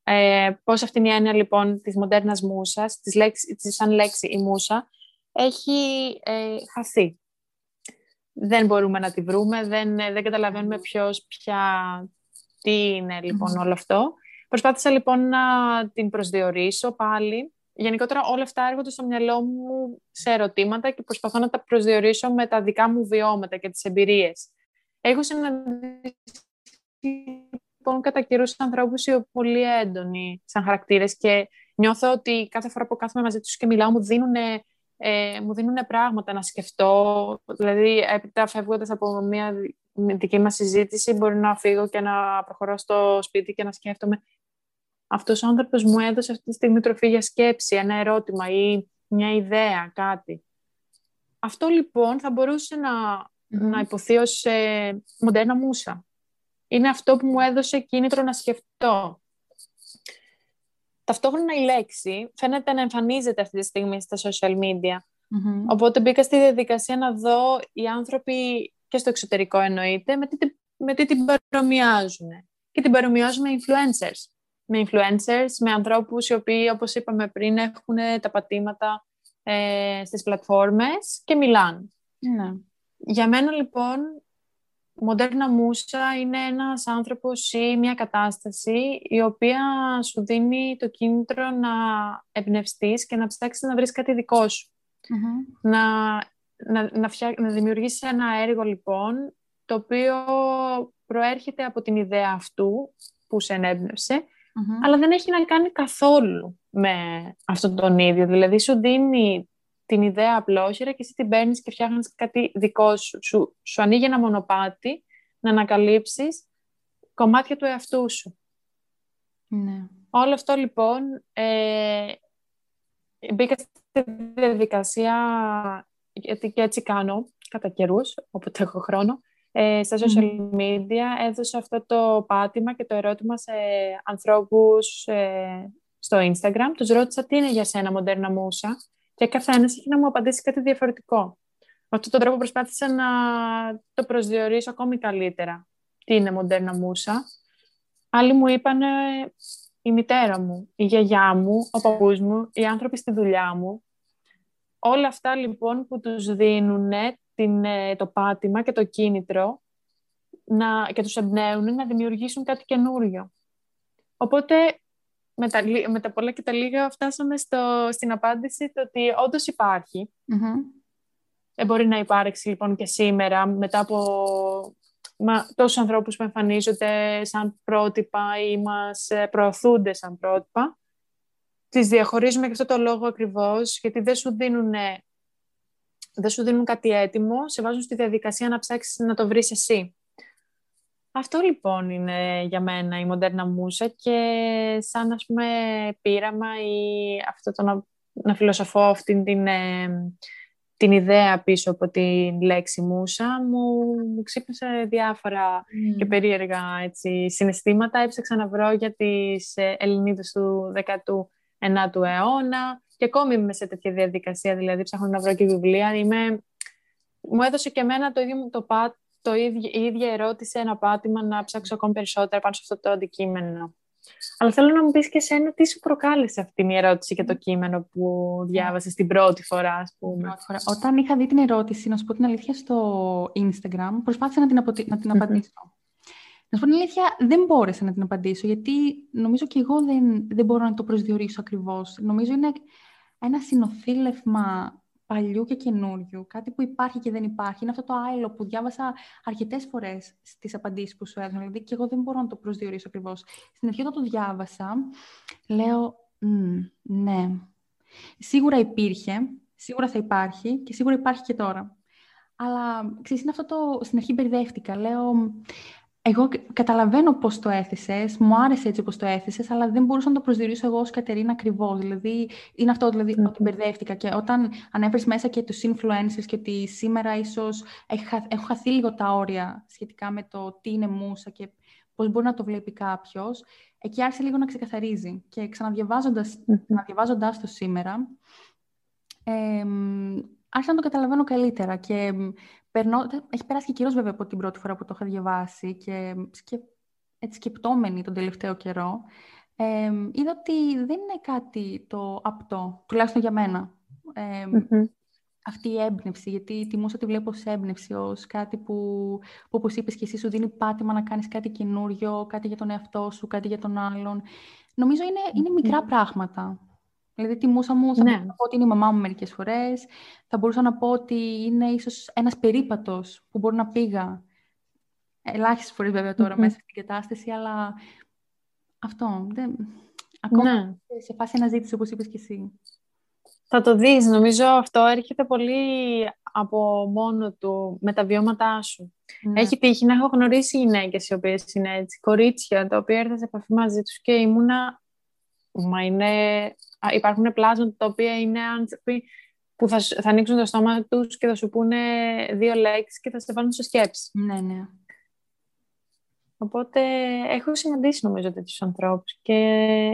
Ε, πώς αυτή είναι η έννοια λοιπόν της μοντέρνας μουσας, της, λέξη, της σαν λέξη η μουσα, έχει ε, χαθεί δεν μπορούμε να τη βρούμε, δεν, ε, δεν καταλαβαίνουμε ποιος, ποια, τι είναι λοιπόν όλο αυτό. Προσπάθησα λοιπόν να την προσδιορίσω πάλι. Γενικότερα όλα αυτά έρχονται στο μυαλό μου σε ερωτήματα και προσπαθώ να τα προσδιορίσω με τα δικά μου βιώματα και τις εμπειρίες. Έχω συναντήσει λοιπόν κατά καιρούς ανθρώπους οι οποίοι πολύ έντονοι σαν χαρακτήρες και νιώθω ότι κάθε φορά που κάθομαι μαζί τους και μιλάω μου δίνουν ε, μου δίνουν πράγματα να σκεφτώ. Δηλαδή, έπειτα φεύγοντας από μια δική μας συζήτηση, μπορεί να φύγω και να προχωρώ στο σπίτι και να σκέφτομαι αυτός ο άνθρωπος μου έδωσε αυτή τη στιγμή τροφή για σκέψη, ένα ερώτημα ή μια ιδέα, κάτι. Αυτό λοιπόν θα μπορούσε να, να υποθεί ως ε, μοντέρνα μουσα. Είναι αυτό που μου έδωσε κίνητρο να σκεφτώ. Ταυτόχρονα η λέξη φαίνεται να εμφανίζεται αυτή τη στιγμή στα social media. Μμμ. Οπότε μπήκα στη διαδικασία να δω οι άνθρωποι και στο εξωτερικό εννοείται με τι, την- με τι την παρομοιάζουν. Και την παρομοιάζουν με influencers. Με influencers, με ανθρώπους οι οποίοι, όπως είπαμε πριν, έχουν τα πατήματα ε, στις πλατφόρμες και μιλάνε. Ναι. Για μένα, λοιπόν, μοντέρνα μουσα είναι ένας άνθρωπος ή μια κατάσταση η οποία σου δίνει το κίνητρο να εμπνευστείς και να ψάξεις να βρεις κάτι δικό σου. Να, να, να, φτιά, να δημιουργήσεις ένα έργο, λοιπόν, το οποίο προέρχεται από την ιδέα αυτού που σε ενέπνευσε, αλλά δεν έχει να κάνει καθόλου με αυτόν τον ίδιο. Δηλαδή, σου δίνει την ιδέα απλόχερα και εσύ την παίρνεις και φτιάχνεις κάτι δικό σου. σου. Σου ανοίγει ένα μονοπάτι να ανακαλύψεις κομμάτια του εαυτού σου. Ναι. Όλο αυτό λοιπόν ε, μπήκα στη διαδικασία, γιατί και έτσι κάνω κατά καιρούς, όποτε έχω χρόνο, ε, στα social media έδωσα αυτό το πάτημα και το ερώτημα σε ανθρώπους ε, στο Instagram. Τους ρώτησα τι είναι για σένα μοντέρνα μουσα; Και καθένα έχει να μου απαντήσει κάτι διαφορετικό. Με αυτόν τον τρόπο προσπάθησα να το προσδιορίσω ακόμη καλύτερα. Τι είναι μοντέρνα μουσα; Άλλοι μου είπαν η μητέρα μου, η γιαγιά μου, ο παππούς μου, οι άνθρωποι στη δουλειά μου. Όλα αυτά λοιπόν που τους δίνουν την, ε, το πάτημα και το κίνητρο να, και τους εμπνέουν να δημιουργήσουν κάτι καινούριο. Οπότε με τα, με τα πολλά και τα λίγα φτάσαμε στο, στην απάντηση το ότι όντως υπάρχει. Δεν μπορεί να υπάρξει λοιπόν και σήμερα μετά από μα, τόσους ανθρώπους που εμφανίζονται σαν πρότυπα ή μας ε, προωθούνται σαν πρότυπα. Τις διαχωρίζουμε και αυτό το λόγο ακριβώς, γιατί δεν σου δίνουν, δεν σου δίνουν κάτι έτοιμο, σε βάζουν στη διαδικασία να ψάξεις να το βρεις εσύ. Αυτό λοιπόν είναι για μένα η μοντέρνα μουσα και σαν ας πούμε πείραμα ή αυτό το να, να φιλοσοφώ αυτή την, ε, την ιδέα πίσω από τη λέξη μουσα μου, μου ξύπνησε διάφορα και περίεργα έτσι, συναισθήματα. Έψαξα να βρω για τις ε, Ελληνίδες του 19ου αιώνα και ακόμη είμαι σε τέτοια διαδικασία, δηλαδή ψάχνω να βρω και βιβλία. Είμαι... Μου έδωσε και εμένα το ίδιο το πάτ το ίδιο, η ίδια ερώτηση, ένα πάτημα να ψάξω ακόμη περισσότερα πάνω σε αυτό το αντικείμενο. Αλλά θέλω να μου πεις και εσένα τι σου προκάλεσε αυτή η ερώτηση και το κείμενο που διάβασες την πρώτη φορά, ας πούμε; Όταν είχα δει την ερώτηση, να σου πω την αλήθεια, στο Instagram, προσπάθησα να την, να την απαντήσω. Να σου πω την αλήθεια, δεν μπόρεσα να την απαντήσω, γιατί νομίζω και εγώ δεν, δεν μπορώ να το προσδιορίσω ακριβώς. Νομίζω είναι ένα συνοθήλευμα παλιού και καινούριου, κάτι που υπάρχει και δεν υπάρχει. Είναι αυτό το άειλο που διάβασα αρκετές φορές στις απαντήσεις που σου έδωσαν. Δηλαδή, και εγώ δεν μπορώ να το προσδιορίσω ακριβώς. Στην αρχή, όταν το διάβασα, λέω, ναι. Σίγουρα υπήρχε, σίγουρα θα υπάρχει και σίγουρα υπάρχει και τώρα. Αλλά, ξέρεις, είναι αυτό το... Στην αρχή μπερδεύτηκα. Λέω, εγώ καταλαβαίνω πώς το έθεσες, μου άρεσε έτσι όπως το έθεσες, αλλά δεν μπορούσα να το προσδιορίσω εγώ ως Κατερίνα ακριβώς. Δηλαδή, είναι αυτό δηλαδή, mm. ότι μπερδεύτηκα. Και όταν ανέφερες μέσα και τους influencers και ότι σήμερα ίσως έχω χαθεί λίγο τα όρια σχετικά με το τι είναι μουσα και πώς μπορεί να το βλέπει κάποιος, εκεί άρχισε λίγο να ξεκαθαρίζει. Και ξαναδιαβάζοντας, mm. το σήμερα, ε, άρχισα να το καταλαβαίνω καλύτερα και περνώ, έχει περάσει και καιρός βέβαια από την πρώτη φορά που το είχα διαβάσει και σκε, έτσι σκεπτόμενη τον τελευταίο καιρό, ε, είδα ότι δεν είναι κάτι το απτό, τουλάχιστον για μένα. Ε, Αυτή η έμπνευση, γιατί τη μουσα τη βλέπω ως έμπνευση, ως κάτι που, που όπως είπες και εσύ, σου δίνει πάτημα να κάνεις κάτι καινούριο, κάτι για τον εαυτό σου, κάτι για τον άλλον. Νομίζω είναι, είναι μικρά πράγματα. Δηλαδή, τη μουσα μου θα ναι. μπορούσα να πω ότι είναι η μαμά μου μερικές φορές. Θα μπορούσα να πω ότι είναι ίσως ένας περίπατος που μπορεί να πήγα. Ελάχιστες φορές βέβαια μέσα στην κατάσταση, αλλά αυτό. Δεν... Ακόμα ναι. σε φάση αναζήτηση, όπως είπες και εσύ. Θα το δεις. Νομίζω αυτό έρχεται πολύ από μόνο του, με τα βιώματά σου. Ναι. Έχει τύχει να έχω γνωρίσει γυναίκες οι οποίες είναι έτσι, κορίτσια, τα οποία έρθα σε επαφή μαζί τους και ήμουνα, μα είναι υπάρχουν πλάσματα τα οποία είναι άνθρωποι που θα, θα ανοίξουν το στόμα τους και θα σου πούνε δύο λέξεις και θα σε βάλουν σε σκέψη. Ναι, ναι. Οπότε έχω συναντήσει νομίζω τέτοιους ανθρώπους και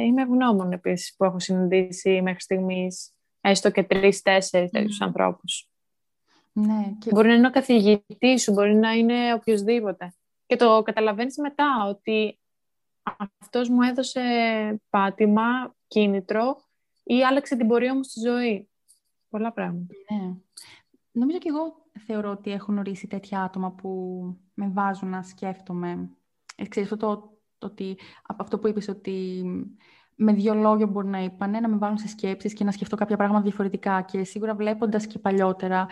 είμαι ευγνώμων επίσης που έχω συναντήσει μέχρι στιγμής έστω και τρει-τέσσερι mm. τέτοιους ανθρώπους. Ναι, και... Μπορεί να είναι ο καθηγητής σου, μπορεί να είναι οποιοδήποτε. Και το καταλαβαίνεις μετά ότι αυτός μου έδωσε πάτημα, κίνητρο ή άλλαξε την πορεία μου στη ζωή. Πολλά πράγματα. Ναι. Νομίζω και εγώ θεωρώ ότι έχω γνωρίσει τέτοια άτομα που με βάζουν να σκέφτομαι. Ε, ξέρεις, αυτό, το, ότι, αυτό που είπες ότι με δύο λόγια μπορεί να είπαν, να με βάλουν σε σκέψεις και να σκεφτώ κάποια πράγματα διαφορετικά. Και σίγουρα βλέποντας και παλιότερα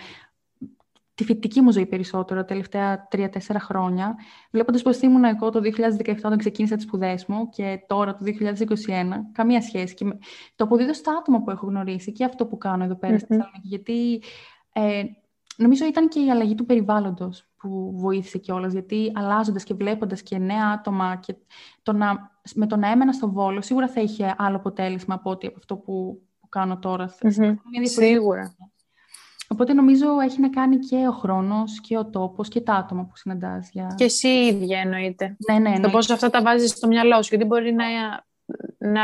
τη φοιτητική μου ζωή περισσότερο, τα τελευταία τρία-τέσσερα χρόνια, βλέποντας πώ ήμουν εγώ το 2017 όταν ξεκίνησα τις σπουδές μου και τώρα το 2021, καμία σχέση. Και το αποδίδω στα άτομα που έχω γνωρίσει και αυτό που κάνω εδώ πέρα mm-hmm. στη Θεσσαλονίκη. Γιατί ε, νομίζω ήταν και η αλλαγή του περιβάλλοντος που βοήθησε κιόλας. Γιατί αλλάζοντας και βλέποντας και νέα άτομα και το να, με το να έμενα στο βόλο, σίγουρα θα είχε άλλο αποτέλεσμα από, ότι, από αυτό που, που κάνω τώρα. Mm-hmm. Σίγουρα. Οπότε νομίζω έχει να κάνει και ο χρόνος και ο τόπος και τα άτομα που συναντάς. Για... Και εσύ ίδια εννοείται. Ναι, ναι, ναι. Το πώς αυτά τα βάζεις στο μυαλό σου. Γιατί μπορεί να, να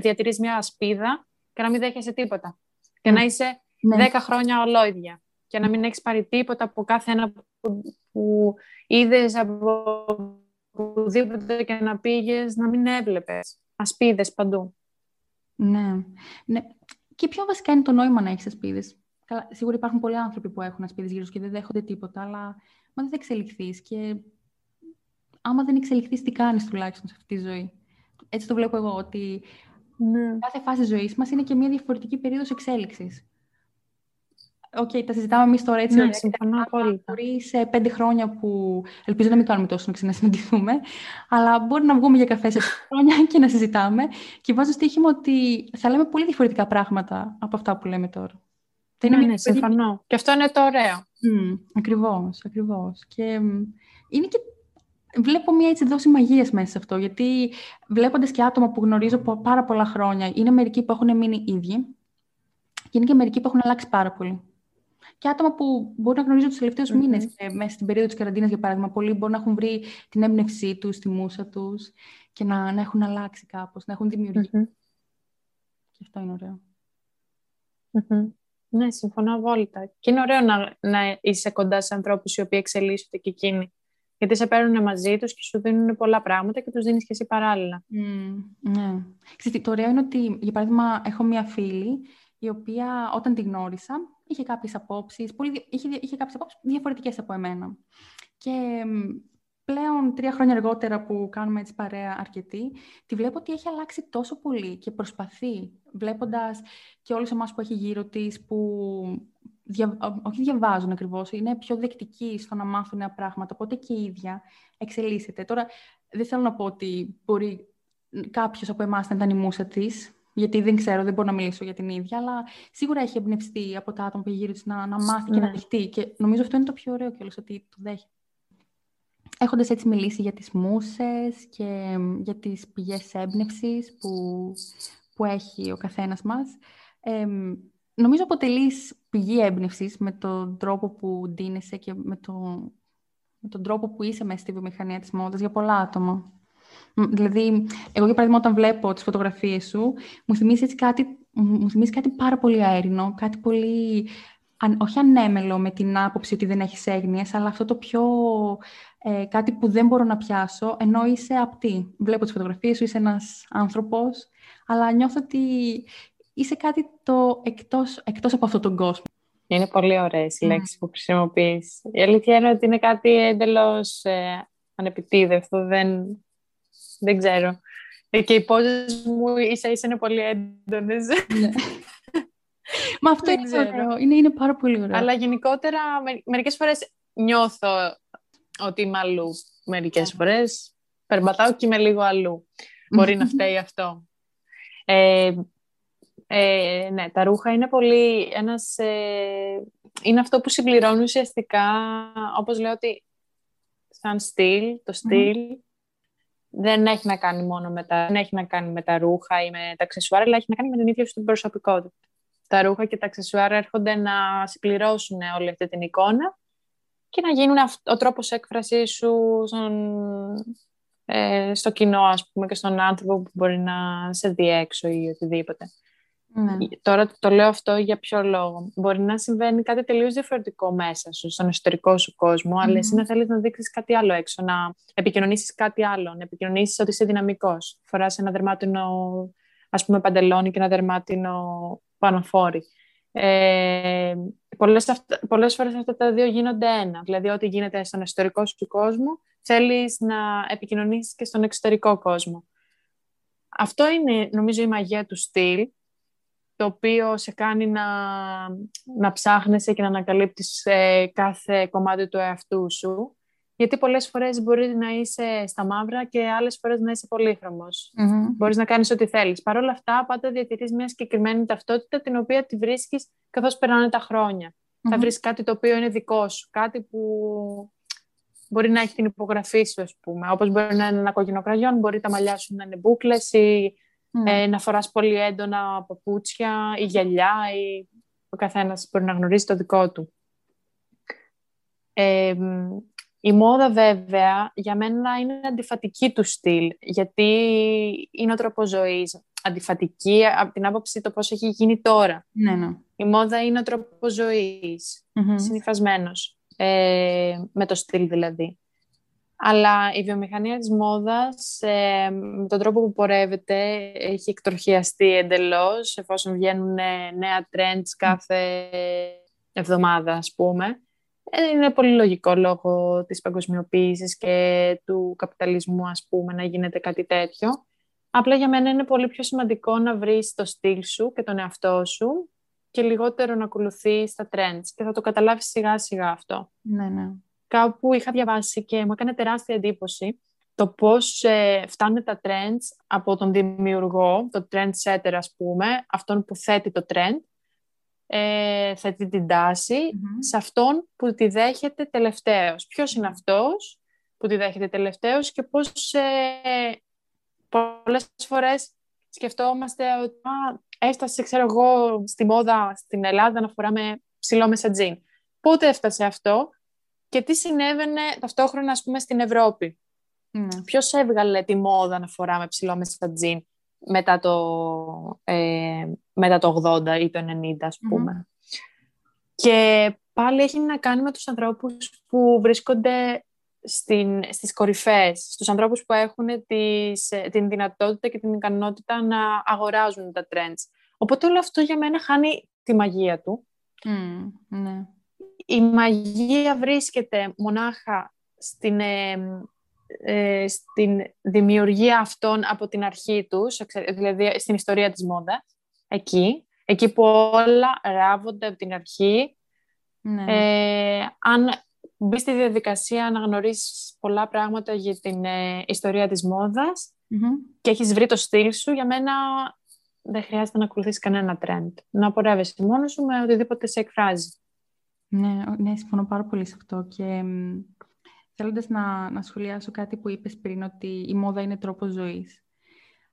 διατηρείς μια ασπίδα και να μην δέχεσαι τίποτα. Και να είσαι ναι. 10 χρόνια ολόιδια. Και να μην έχεις πάρει τίποτα από κάθε ένα που, που είδες από οπουδήποτε και να πήγες, να μην έβλεπες. Ασπίδες παντού. Ναι. ναι. Και πιο βασικά είναι το νόημα να έχεις ασπίδες. Καλά, σίγουρα υπάρχουν πολλοί άνθρωποι που έχουν ασπίδες γύρω και δεν δέχονται τίποτα, αλλά μα δεν θα εξελιχθείς. Και άμα δεν εξελιχθείς, τι κάνεις τουλάχιστον σε αυτή τη ζωή; Έτσι το βλέπω εγώ, ότι ναι. κάθε φάση ζωής μας είναι και μια διαφορετική περίοδος εξέλιξης. OK, okay, τα συζητάμε εμείς τώρα έτσι. Ναι, συμφωνώ Μπορεί σε πέντε χρόνια που ελπίζω να μην κάνουμε τόσο να ξανασυναντηθούμε, αλλά μπορεί να βγούμε για καφέ σε πέντε χρόνια και να συζητάμε. Και βάζω στοίχημα ότι θα λέμε πολύ διαφορετικά πράγματα από αυτά που λέμε τώρα. Είναι ναι, ναι, συμφωνώ. Και αυτό είναι το ωραίο. Mm, ακριβώς, ακριβώς. Και είναι και βλέπω μια έτσι δόση μαγείας μέσα σε αυτό, γιατί βλέποντας και άτομα που γνωρίζω από πάρα πολλά χρόνια, είναι μερικοί που έχουν μείνει ίδιοι και είναι και μερικοί που έχουν αλλάξει πάρα πολύ. Και άτομα που μπορεί να γνωρίζω τους τελευταίους mm-hmm. μήνες, μέσα στην περίοδο της καραντίνας, για παράδειγμα. Πολλοί μπορεί να έχουν βρει την έμπνευσή τους, τη μουσα τους και να, να έχουν αλλάξει κάπως, να έχουν δημιουργήσει. Mm-hmm. Και αυτό είναι ωραίο. Mm-hmm. Ναι, συμφωνώ απόλυτα. Και είναι ωραίο να, να είσαι κοντά σε ανθρώπους οι οποίοι εξελίσσονται και εκείνοι. Γιατί σε παίρνουν μαζί τους και σου δίνουν πολλά πράγματα και τους δίνεις και εσύ παράλληλα. Mm, ναι. Ξέρετε, το ωραίο είναι ότι, για παράδειγμα, έχω μία φίλη η οποία όταν τη γνώρισα είχε κάποιες απόψεις, είχε, είχε κάποιες απόψεις διαφορετικές από εμένα. Και πλέον τρία χρόνια αργότερα που κάνουμε έτσι παρέα αρκετή, τη βλέπω ότι έχει αλλάξει τόσο πολύ και προσπαθεί, βλέποντας και όλους εμάς που έχει γύρω της, που δια, όχι διαβάζουν ακριβώς, είναι πιο δεκτικοί στο να μάθουν νέα πράγματα, οπότε και η ίδια εξελίσσεται. Τώρα, δεν θέλω να πω ότι μπορεί κάποιος από εμάς να ήταν η μουσα της, γιατί δεν ξέρω, δεν μπορώ να μιλήσω για την ίδια, αλλά σίγουρα έχει εμπνευστεί από τα άτομα που γύρω της να, να μάθει και να ναι. δεχτεί. Και νομίζω αυτό είναι το πιο ωραίο κιόλας, ότι το δέχεται έχοντας έτσι μιλήσει για τις μουσες και για τις πηγές έμπνευσης που, που έχει ο καθένας μας, ε, νομίζω αποτελείς πηγή έμπνευσης με τον τρόπο που ντύνεσαι και με, το, με τον τρόπο που είσαι μέσα στη βιομηχανία της μόδας για πολλά άτομα. Δηλαδή, εγώ για παράδειγμα όταν βλέπω τις φωτογραφίες σου, μου θυμίζει έτσι κάτι, μου θυμίζει κάτι πάρα πολύ αέρινο, κάτι πολύ, όχι ανέμελο με την άποψη ότι δεν έχεις έγνοιες, αλλά αυτό το πιο ε, κάτι που δεν μπορώ να πιάσω, ενώ είσαι απτή. Βλέπω τις φωτογραφίες σου, είσαι ένας άνθρωπος, αλλά νιώθω ότι είσαι κάτι το εκτός, εκτός από αυτόν τον κόσμο. Είναι πολύ ωραίες οι λέξεις που χρησιμοποιείς. Η αλήθεια είναι ότι είναι κάτι εντελώς ε, ανεπιτίδευτο, δεν, δεν ξέρω. Ε, και οι πόζες μου ίσα ίσα είναι πολύ έντονες. Ναι. Μα αυτό είναι ωραίο. Είναι, είναι πάρα πολύ ωραίο. Αλλά γενικότερα μερικές φορές νιώθω ότι είμαι αλλού μερικές φορές. Περπατάω και είμαι λίγο αλλού. Μπορεί να φταίει αυτό. Ε, ε, ναι, τα ρούχα είναι πολύ ένας... Ε, είναι αυτό που συμπληρώνει ουσιαστικά, όπως λέω ότι σαν στυλ, το στυλ, δεν έχει να κάνει μόνο με τα, δεν έχει να κάνει με τα ρούχα ή με τα αξεσουάρ, αλλά έχει να κάνει με την ίδια σου την προσωπικότητα. Τα ρούχα και τα αξεσουάρ έρχονται να συμπληρώσουν όλη αυτή την εικόνα και να γίνουν ο τρόπος έκφρασής σου στον, ε, στο κοινό, ας πούμε, και στον άνθρωπο που μπορεί να σε δει έξω ή οτιδήποτε. Ναι. Τώρα το λέω αυτό για ποιο λόγο. Μπορεί να συμβαίνει κάτι τελείως διαφορετικό μέσα σου, στον εσωτερικό σου κόσμο, αλλά εσύ να θέλεις να δείξεις κάτι άλλο έξω, να επικοινωνήσεις κάτι άλλο, να επικοινωνήσεις ότι είσαι δυναμικός. Φοράς ένα δερμάτινο, ας πούμε, παντελόνι και ένα δερμάτινο πανοφόρι. Ε, πολλές, πολλές φορές αυτά τα δύο γίνονται ένα. Δηλαδή, ό,τι γίνεται στον εσωτερικό σου κόσμο, θέλεις να επικοινωνήσεις και στον εξωτερικό κόσμο. Αυτό είναι, νομίζω, η μαγεία του στυλ, το οποίο σε κάνει να, να ψάχνεσαι και να ανακαλύπτεις ε, κάθε κομμάτι του εαυτού σου. Γιατί πολλές φορές μπορεί να είσαι στα μαύρα και άλλες φορές να είσαι πολύχρωμος. Mm-hmm. Μπορείς να κάνεις ό,τι θέλεις. Παρ' όλα αυτά, πάντα διατηρείς μια συγκεκριμένη ταυτότητα, την οποία τη βρίσκεις καθώς περνάνε τα χρόνια. Θα βρεις κάτι το οποίο είναι δικό σου, κάτι που μπορεί να έχει την υπογραφή σου, ας πούμε. Όπως μπορεί να είναι ένα κόκκινο κραγιόν, μπορεί τα μαλλιά σου να είναι μπούκλες ή ε, να φοράς πολύ έντονα παπούτσια ή γυαλιά ή ο καθένας μπορεί να γνωρίζει το δικό του. Ε, η μόδα βέβαια για μένα είναι αντιφατική του στυλ γιατί είναι ο τρόπος ζωής. Αντιφατική από την άποψη το πώς έχει γίνει τώρα. Ναι, ναι. Η μόδα είναι ο τρόπος ζωής, ε, με το στυλ δηλαδή. Αλλά η βιομηχανία της μόδας, ε, με τον τρόπο που πορεύεται, έχει εκτροχιαστεί εντελώς, εφόσον βγαίνουν νέα trends κάθε εβδομάδα, ας πούμε. Ε, είναι πολύ λογικό λόγω της παγκοσμιοποίησης και του καπιταλισμού, ας πούμε, να γίνεται κάτι τέτοιο. Απλά για μένα είναι πολύ πιο σημαντικό να βρεις το στυλ σου και τον εαυτό σου και λιγότερο να ακολουθείς τα trends. Και θα το καταλάβεις σιγά σιγά αυτό. Ναι, ναι κάπου είχα διαβάσει και μου έκανε τεράστια εντύπωση το πώς ε, φτάνουν τα trends από τον δημιουργό, το trend setter ας πούμε, αυτόν που θέτει το trend, ε, θέτει την ταση σε αυτόν που τη δέχεται τελευταίος. Ποιος είναι αυτός που τη δέχεται τελευταίος και πώς ε, πολλές φορές σκεφτόμαστε ότι έφτασε, ξέρω εγώ, στη μόδα στην Ελλάδα να φοράμε ψηλό μέσα τζιν. Πότε έφτασε αυτό, και τι συνέβαινε ταυτόχρονα, ας πούμε, στην Ευρώπη; Mm. Ποιος έβγαλε τη μόδα να φοράμε ψηλό μέσα τζιν; Μετά το, ε, μετά το 80 ή το 90, ας πούμε. Και πάλι έχει να κάνει με τους ανθρώπους που βρίσκονται στην, στις κορυφές, στους ανθρώπους που έχουν τις, την δυνατότητα και την ικανότητα να αγοράζουν τα trends. Οπότε όλο αυτό για μένα χάνει τη μαγεία του. Mm, ναι η μαγεία βρίσκεται μονάχα στην, ε, ε, στην δημιουργία αυτών από την αρχή τους, δηλαδή στην ιστορία της μόδας, εκεί, εκεί που όλα ράβονται από την αρχή. Ναι. Ε, αν μπεις στη διαδικασία να γνωρίσεις πολλά πράγματα για την ιστορία της μοδας και έχεις βρει το στυλ σου, για μένα δεν χρειάζεται να ακολουθείς κανένα trend. Να πορεύεσαι μόνος σου με οτιδήποτε σε εκφράζει. Ναι, ναι, συμφωνώ πάρα πολύ σε αυτό και θέλοντας να, να σχολιάσω κάτι που είπες πριν, ότι η μόδα είναι τρόπος ζωής.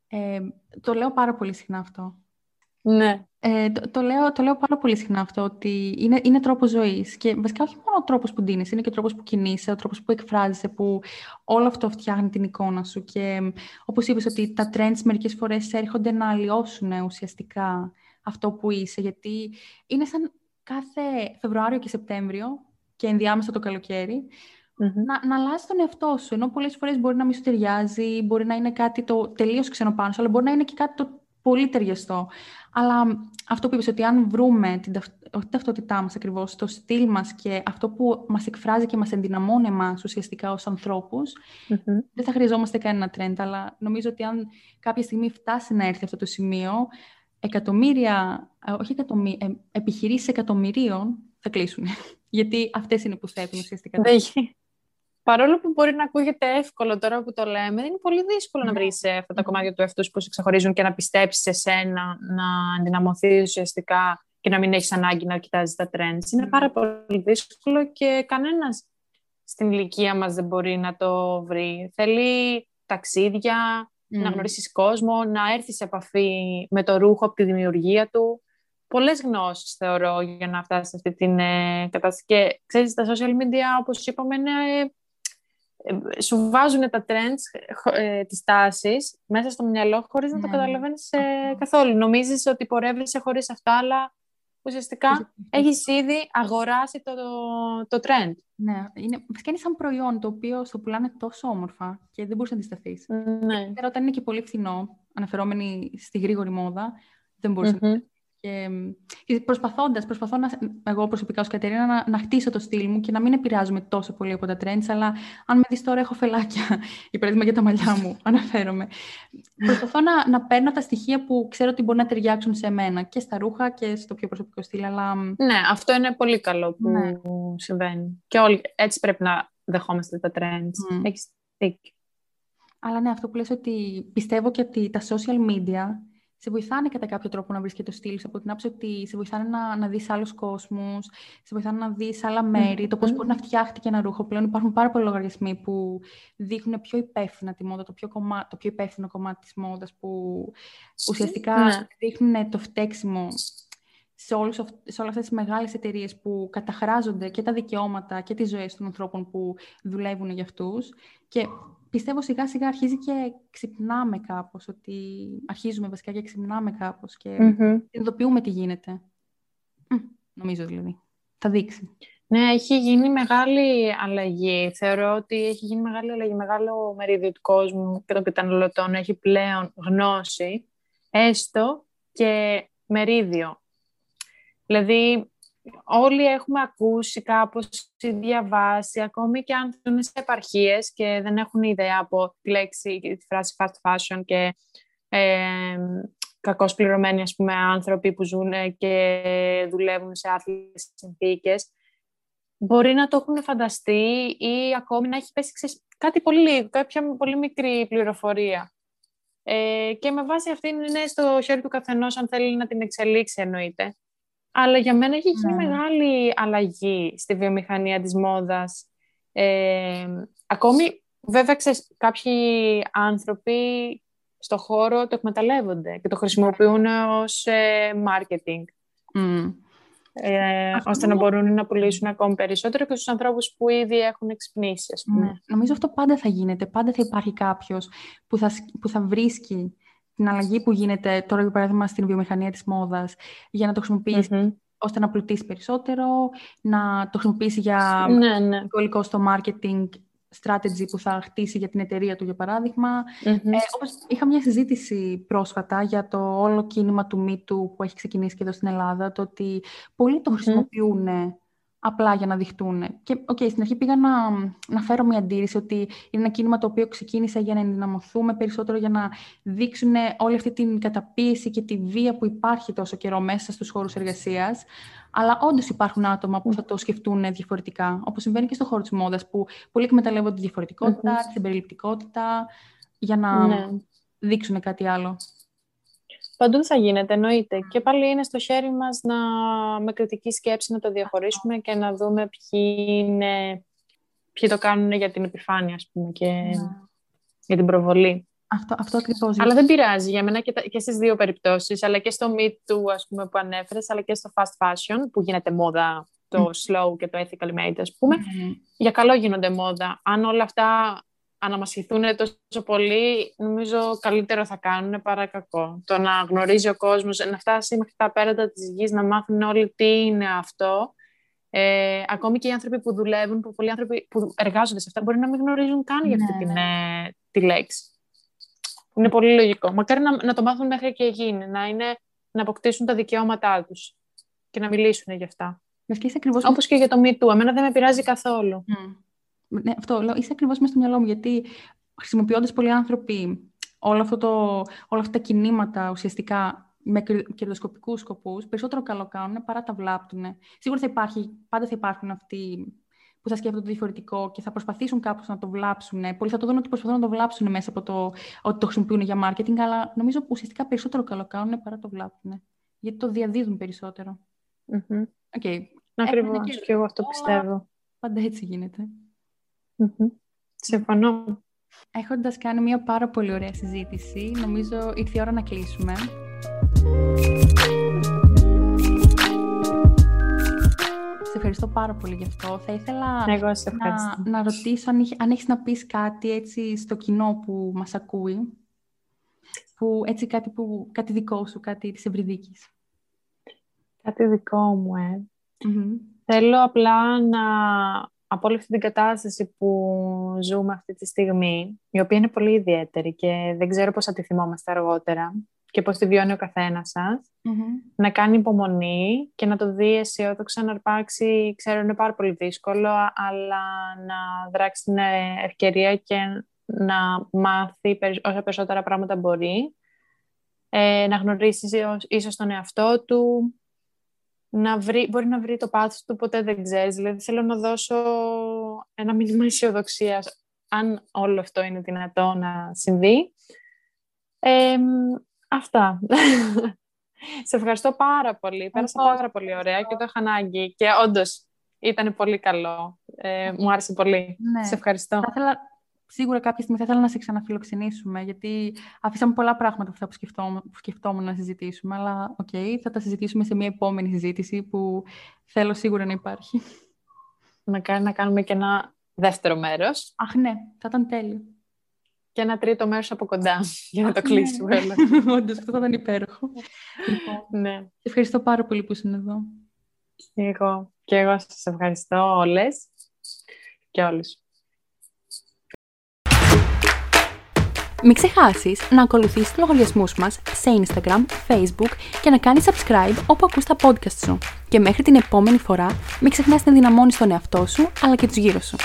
Ε, το λέω πάρα πολύ συχνά αυτό. Ναι. Ε, το, το, λέω, το λέω πάρα πολύ συχνά αυτό, ότι είναι, είναι τρόπος ζωής. Και βασικά όχι μόνο ο τρόπος που ντύνεσαι, είναι και ο τρόπος που κινείσαι, ο τρόπος που εκφράζεσαι, που όλο αυτό φτιάχνει την εικόνα σου. Και όπως είπες ότι τα trends μερικές φορές έρχονται να αλλοιώσουν ουσιαστικά αυτό που είσαι, γιατί είναι σαν κάθε Φεβρουάριο και Σεπτέμβριο και ενδιάμεσα το καλοκαιρι να, να αλλάζει τον εαυτό σου. Ενώ πολλές φορές μπορεί να μην σου ταιριάζει, μπορεί να είναι κάτι το τελείως ξένο πάνω σου, αλλά μπορεί να είναι και κάτι το πολύ ταιριαστό. Αλλά αυτό που είπες, ότι αν βρούμε την ταυτότητά μας ακριβώς, το στυλ μας και αυτό που μας εκφράζει και μας ενδυναμώνει εμάς ουσιαστικά ως ανθρώπους, δεν θα χρειαζόμαστε κανένα trend, αλλά νομίζω ότι αν κάποια στιγμή φτάσει να έρθει αυτό το σημείο, εκατομμύρια, ε, όχι εκατομμύρια, ε, επιχειρήσεις εκατομμυρίων θα κλείσουν. Γιατί αυτές είναι που θέτουν ουσιαστικά. Παρόλο που μπορεί να ακούγεται εύκολο τώρα που το λέμε, είναι πολύ δύσκολο να ναι. βρεις ε, αυτά τα κομμάτια του εαυτούς που σε ξεχωρίζουν και να πιστέψεις σε σένα, να ενδυναμωθείς ουσιαστικά και να μην έχεις ανάγκη να κοιτάζεις τα trends. Είναι πάρα πολύ δύσκολο και κανένας στην ηλικία μας δεν μπορεί να το βρει. Θέλει ταξίδια, να γνωρίσεις κόσμο, να έρθεις σε επαφή με το ρούχο από τη δημιουργία του. Πολλές γνώσεις θεωρώ για να φτάσεις σε αυτή την ε, κατάσταση. Και ξέρεις, τα social media, όπως είπαμε, είναι ε, σου βάζουν τα trends, ε, τις τάσεις μέσα στο μυαλό χωρίς να το ναι. καταλαβαίνεις ε, καθόλου. Νομίζεις ότι πορεύεσαι χωρίς αυτά, αλλά ουσιαστικά έχεις ήδη αγοράσει το, το, το trend. Ναι, είναι, βασικά είναι σαν προϊόν το οποίο στο πουλάνε τόσο όμορφα και δεν μπορείς να αντισταθείς. Ναι. Και όταν είναι και πολύ φθηνό, αναφερόμενοι στη γρήγορη μόδα, δεν μπορείς mm-hmm. να και, και προσπαθώντας, προσπαθώ να, εγώ προσωπικά ως Κατερίνα να, να χτίσω το στυλ μου και να μην επηρεάζομαι τόσο πολύ από τα trends, αλλά αν με δεις τώρα έχω φελάκια, για παράδειγμα για τα μαλλιά μου, αναφέρομαι. Προσπαθώ να, να παίρνω τα στοιχεία που ξέρω ότι μπορεί να ταιριάξουν σε μένα και στα ρούχα και στο πιο προσωπικό στυλ, αλλά... Ναι, αυτό είναι πολύ καλό που ναι. συμβαίνει. Και όλοι έτσι πρέπει να δεχόμαστε τα trends. Mm. Έχεις Αλλά ναι, αυτό που λες ότι πιστεύω και ότι τα social media σε βοηθάνε κατά κάποιο τρόπο να βρει και το στυλ από την άποψη ότι σε βοηθάνε να, να δεις άλλους κόσμους, σε βοηθάνε να δεις άλλα μέρη, το πώς μπορεί να φτιάχτηκε ένα ρούχο. Πλέον υπάρχουν πάρα πολλοί λογαριασμοί που δείχνουν πιο υπεύθυνα τη μόδα, το πιο, κομμά, το πιο υπεύθυνο κομμάτι της μόδας, που ουσιαστικά ναι. δείχνουν το φταίξιμο σε, όλους, σε όλες αυτές τις μεγάλες εταιρείες που καταχράζονται και τα δικαιώματα και τις ζωές των ανθρώπων που δουλεύουν για αυτούς και πιστεύω σιγά σιγά αρχίζει και ξυπνάμε κάπως, ότι αρχίζουμε βασικά και ξυπνάμε κάπως και mm τι γίνεται. νομίζω δηλαδή. Θα δείξει. Ναι, έχει γίνει μεγάλη αλλαγή. Θεωρώ ότι έχει γίνει μεγάλη αλλαγή. Μεγάλο μερίδιο του κόσμου και των καταναλωτών έχει πλέον γνώση, έστω και μερίδιο. Δηλαδή, όλοι έχουμε ακούσει κάπως ή διαβάσει, ακόμη και αν ζουν σε επαρχίες και δεν έχουν ιδέα από τη λέξη, τη φράση fast fashion και ε, κακώς πληρωμένοι ας πούμε, άνθρωποι που ζουν και δουλεύουν σε άθλιες συνθήκες, μπορεί να το έχουν φανταστεί ή ακόμη να έχει πέσει ξέρεις, κάτι πολύ λίγο, κάποια πολύ μικρή πληροφορία. Ε, και με βάση αυτή είναι στο χέρι του καθενός αν θέλει να την εξελίξει εννοείται. Αλλά για μένα έχει γίνει ναι. μεγάλη αλλαγή στη βιομηχανία της μόδας. Ε, ακόμη, βέβαια, ξέρεις, κάποιοι άνθρωποι στο χώρο το εκμεταλλεύονται και το χρησιμοποιούν ως ε, marketing. Ε, ώστε να μπορούν να πουλήσουν ακόμη περισσότερο και στους ανθρώπους που ήδη έχουν εξυπνήσει, ας πούμε. Ναι. Νομίζω αυτό πάντα θα γίνεται. Πάντα θα υπάρχει κάποιος που θα, που θα βρίσκει την αλλαγή που γίνεται τώρα, για παράδειγμα, στην βιομηχανία της μόδας, για να το χρησιμοποιήσει ώστε να πλουτίσει περισσότερο, να το χρησιμοποιήσει για ναι, ναι. υλικό στο marketing strategy που θα χτίσει για την εταιρεία του, για παράδειγμα. Ε, όπως είχα μια συζήτηση πρόσφατα για το όλο κίνημα του MeToo που έχει ξεκινήσει και εδώ στην Ελλάδα, το ότι πολλοί το χρησιμοποιούν απλά για να δειχτούν. Και okay, στην αρχή πήγα να, να φέρω μια αντίρρηση ότι είναι ένα κίνημα το οποίο ξεκίνησε για να ενδυναμωθούμε περισσότερο, για να δείξουν όλη αυτή την καταπίεση και τη βία που υπάρχει τόσο καιρό μέσα στους χώρους εργασίας. Αλλά όντως υπάρχουν άτομα που θα το σκεφτούν διαφορετικά, όπως συμβαίνει και στον χώρο της μόδας, που πολλοί εκμεταλλεύονται τη διαφορετικότητα, mm-hmm. την περιληπτικότητα, για να ναι. δείξουν κάτι άλλο. Παντού θα γίνεται, εννοείται. Και πάλι είναι στο χέρι μας να, με κριτική σκέψη να το διαχωρίσουμε και να δούμε ποιοι, είναι, ποιοι το κάνουν για την επιφάνεια, ας πούμε, και ναι. για την προβολή. Αυτό, αυτό ακριβώς. Αλλά δεν πειράζει για μένα και, και στις δύο περιπτώσεις, αλλά και στο Me Too, ας πούμε, που ανέφερες, αλλά και στο fast fashion, που γίνεται μόδα το slow και το ethical made, ας πούμε. Για καλό γίνονται μόδα. Αν όλα αυτά αναμασχηθούν τόσο πολύ, νομίζω καλύτερο θα κάνουν παρά κακό. Το να γνωρίζει ο κόσμος, να φτάσει μέχρι τα πέρατα της γης, να μάθουν όλοι τι είναι αυτό. Ε, ακόμη και οι άνθρωποι που δουλεύουν, που πολλοί άνθρωποι που εργάζονται σε αυτά, μπορεί να μην γνωρίζουν καν για αυτή ναι, την, ναι. Ε, τη λέξη. Είναι πολύ λογικό. Μακάρι να, να το μάθουν μέχρι και γίνει, να, είναι, να αποκτήσουν τα δικαιώματά τους και να μιλήσουν για αυτά. Όπως και για το Me Εμένα δεν με πειράζει καθόλου. Ναι, αυτό λέω, είσαι ακριβώς μέσα στο μυαλό μου, γιατί χρησιμοποιώντας πολλοί άνθρωποι όλο αυτό το, όλα αυτά τα κινήματα ουσιαστικά με κερδοσκοπικούς σκοπούς, περισσότερο καλό κάνουν παρά τα βλάπτουν. Σίγουρα θα υπάρχει, πάντα θα υπάρχουν αυτοί που θα σκέφτονται το διαφορετικό και θα προσπαθήσουν κάπως να το βλάψουν. Πολλοί θα το δουν ότι προσπαθούν να το βλάψουν μέσα από το ότι το χρησιμοποιούν για marketing, αλλά νομίζω ουσιαστικά περισσότερο καλό κάνουν παρά το βλάπτουν. Γιατί το διαδίδουν περισσότερο. Mm-hmm. Okay. Ακριβώς. Και εγώ αυτό πιστεύω. Πάντα έτσι γίνεται. Mm-hmm. Συμφωνώ. Έχοντας κάνει μια πάρα πολύ ωραία συζήτηση, νομίζω ήρθε η ώρα να κλείσουμε. Σε ευχαριστώ πάρα πολύ γι' αυτό. Θα ήθελα Εγώ σε ευχαριστώ. να, να ρωτήσω αν, αν έχεις να πεις κάτι έτσι στο κοινό που μας ακούει. Που, έτσι κάτι, που, κάτι δικό σου, κάτι της Ευρυδίκης. Κάτι δικό μου, ε. Θέλω απλά να από όλη αυτή την κατάσταση που ζούμε αυτή τη στιγμή, η οποία είναι πολύ ιδιαίτερη και δεν ξέρω πώς θα τη θυμόμαστε αργότερα και πώς τη βιώνει ο καθένας σας, να κάνει υπομονή και να το δει αισιόδοξα να αρπάξει, ξέρω είναι πάρα πολύ δύσκολο, αλλά να δράξει την ευκαιρία και να μάθει όσα περισσότερα πράγματα μπορεί, ε, να γνωρίσει ίσως τον εαυτό του, να βρει, μπορεί να βρει το πάθος του, ποτέ δεν ξέρεις. Δηλαδή θέλω να δώσω ένα μήνυμα αισιοδοξίας αν όλο αυτό είναι δυνατό να συμβεί. αυτά. Σε ευχαριστώ πάρα πολύ. Πέρασα πάρα πολύ ωραία και το είχα ανάγκη. Και όντως ήταν πολύ καλό. Ε, μου άρεσε πολύ. Ναι. Σε ευχαριστώ σίγουρα κάποια στιγμή θα ήθελα να σε ξαναφιλοξενήσουμε, γιατί αφήσαμε πολλά πράγματα αυτά που σκεφτόμουν, που σκεφτόμουν να συζητήσουμε, αλλά OK, okay, θα τα συζητήσουμε σε μια επόμενη συζήτηση που θέλω σίγουρα να υπάρχει. Να, κάνει, να κάνουμε και ένα δεύτερο μέρος. Αχ, ναι, θα ήταν τέλειο. Και ένα τρίτο μέρος από κοντά, για να το ναι. κλείσουμε. Ναι. Όντως, αυτό θα ήταν υπέροχο. λοιπόν, ναι. Ευχαριστώ πάρα πολύ που ήσουν εδώ. Και εγώ. Και εγώ σας ευχαριστώ όλες και όλους. Μην ξεχάσεις να ακολουθήσεις τους λογαριασμούς μας σε Instagram, Facebook και να κάνεις subscribe όπου ακούς τα podcast σου. Και μέχρι την επόμενη φορά, μην ξεχνάς να δυναμώνεις τον εαυτό σου αλλά και τους γύρω σου.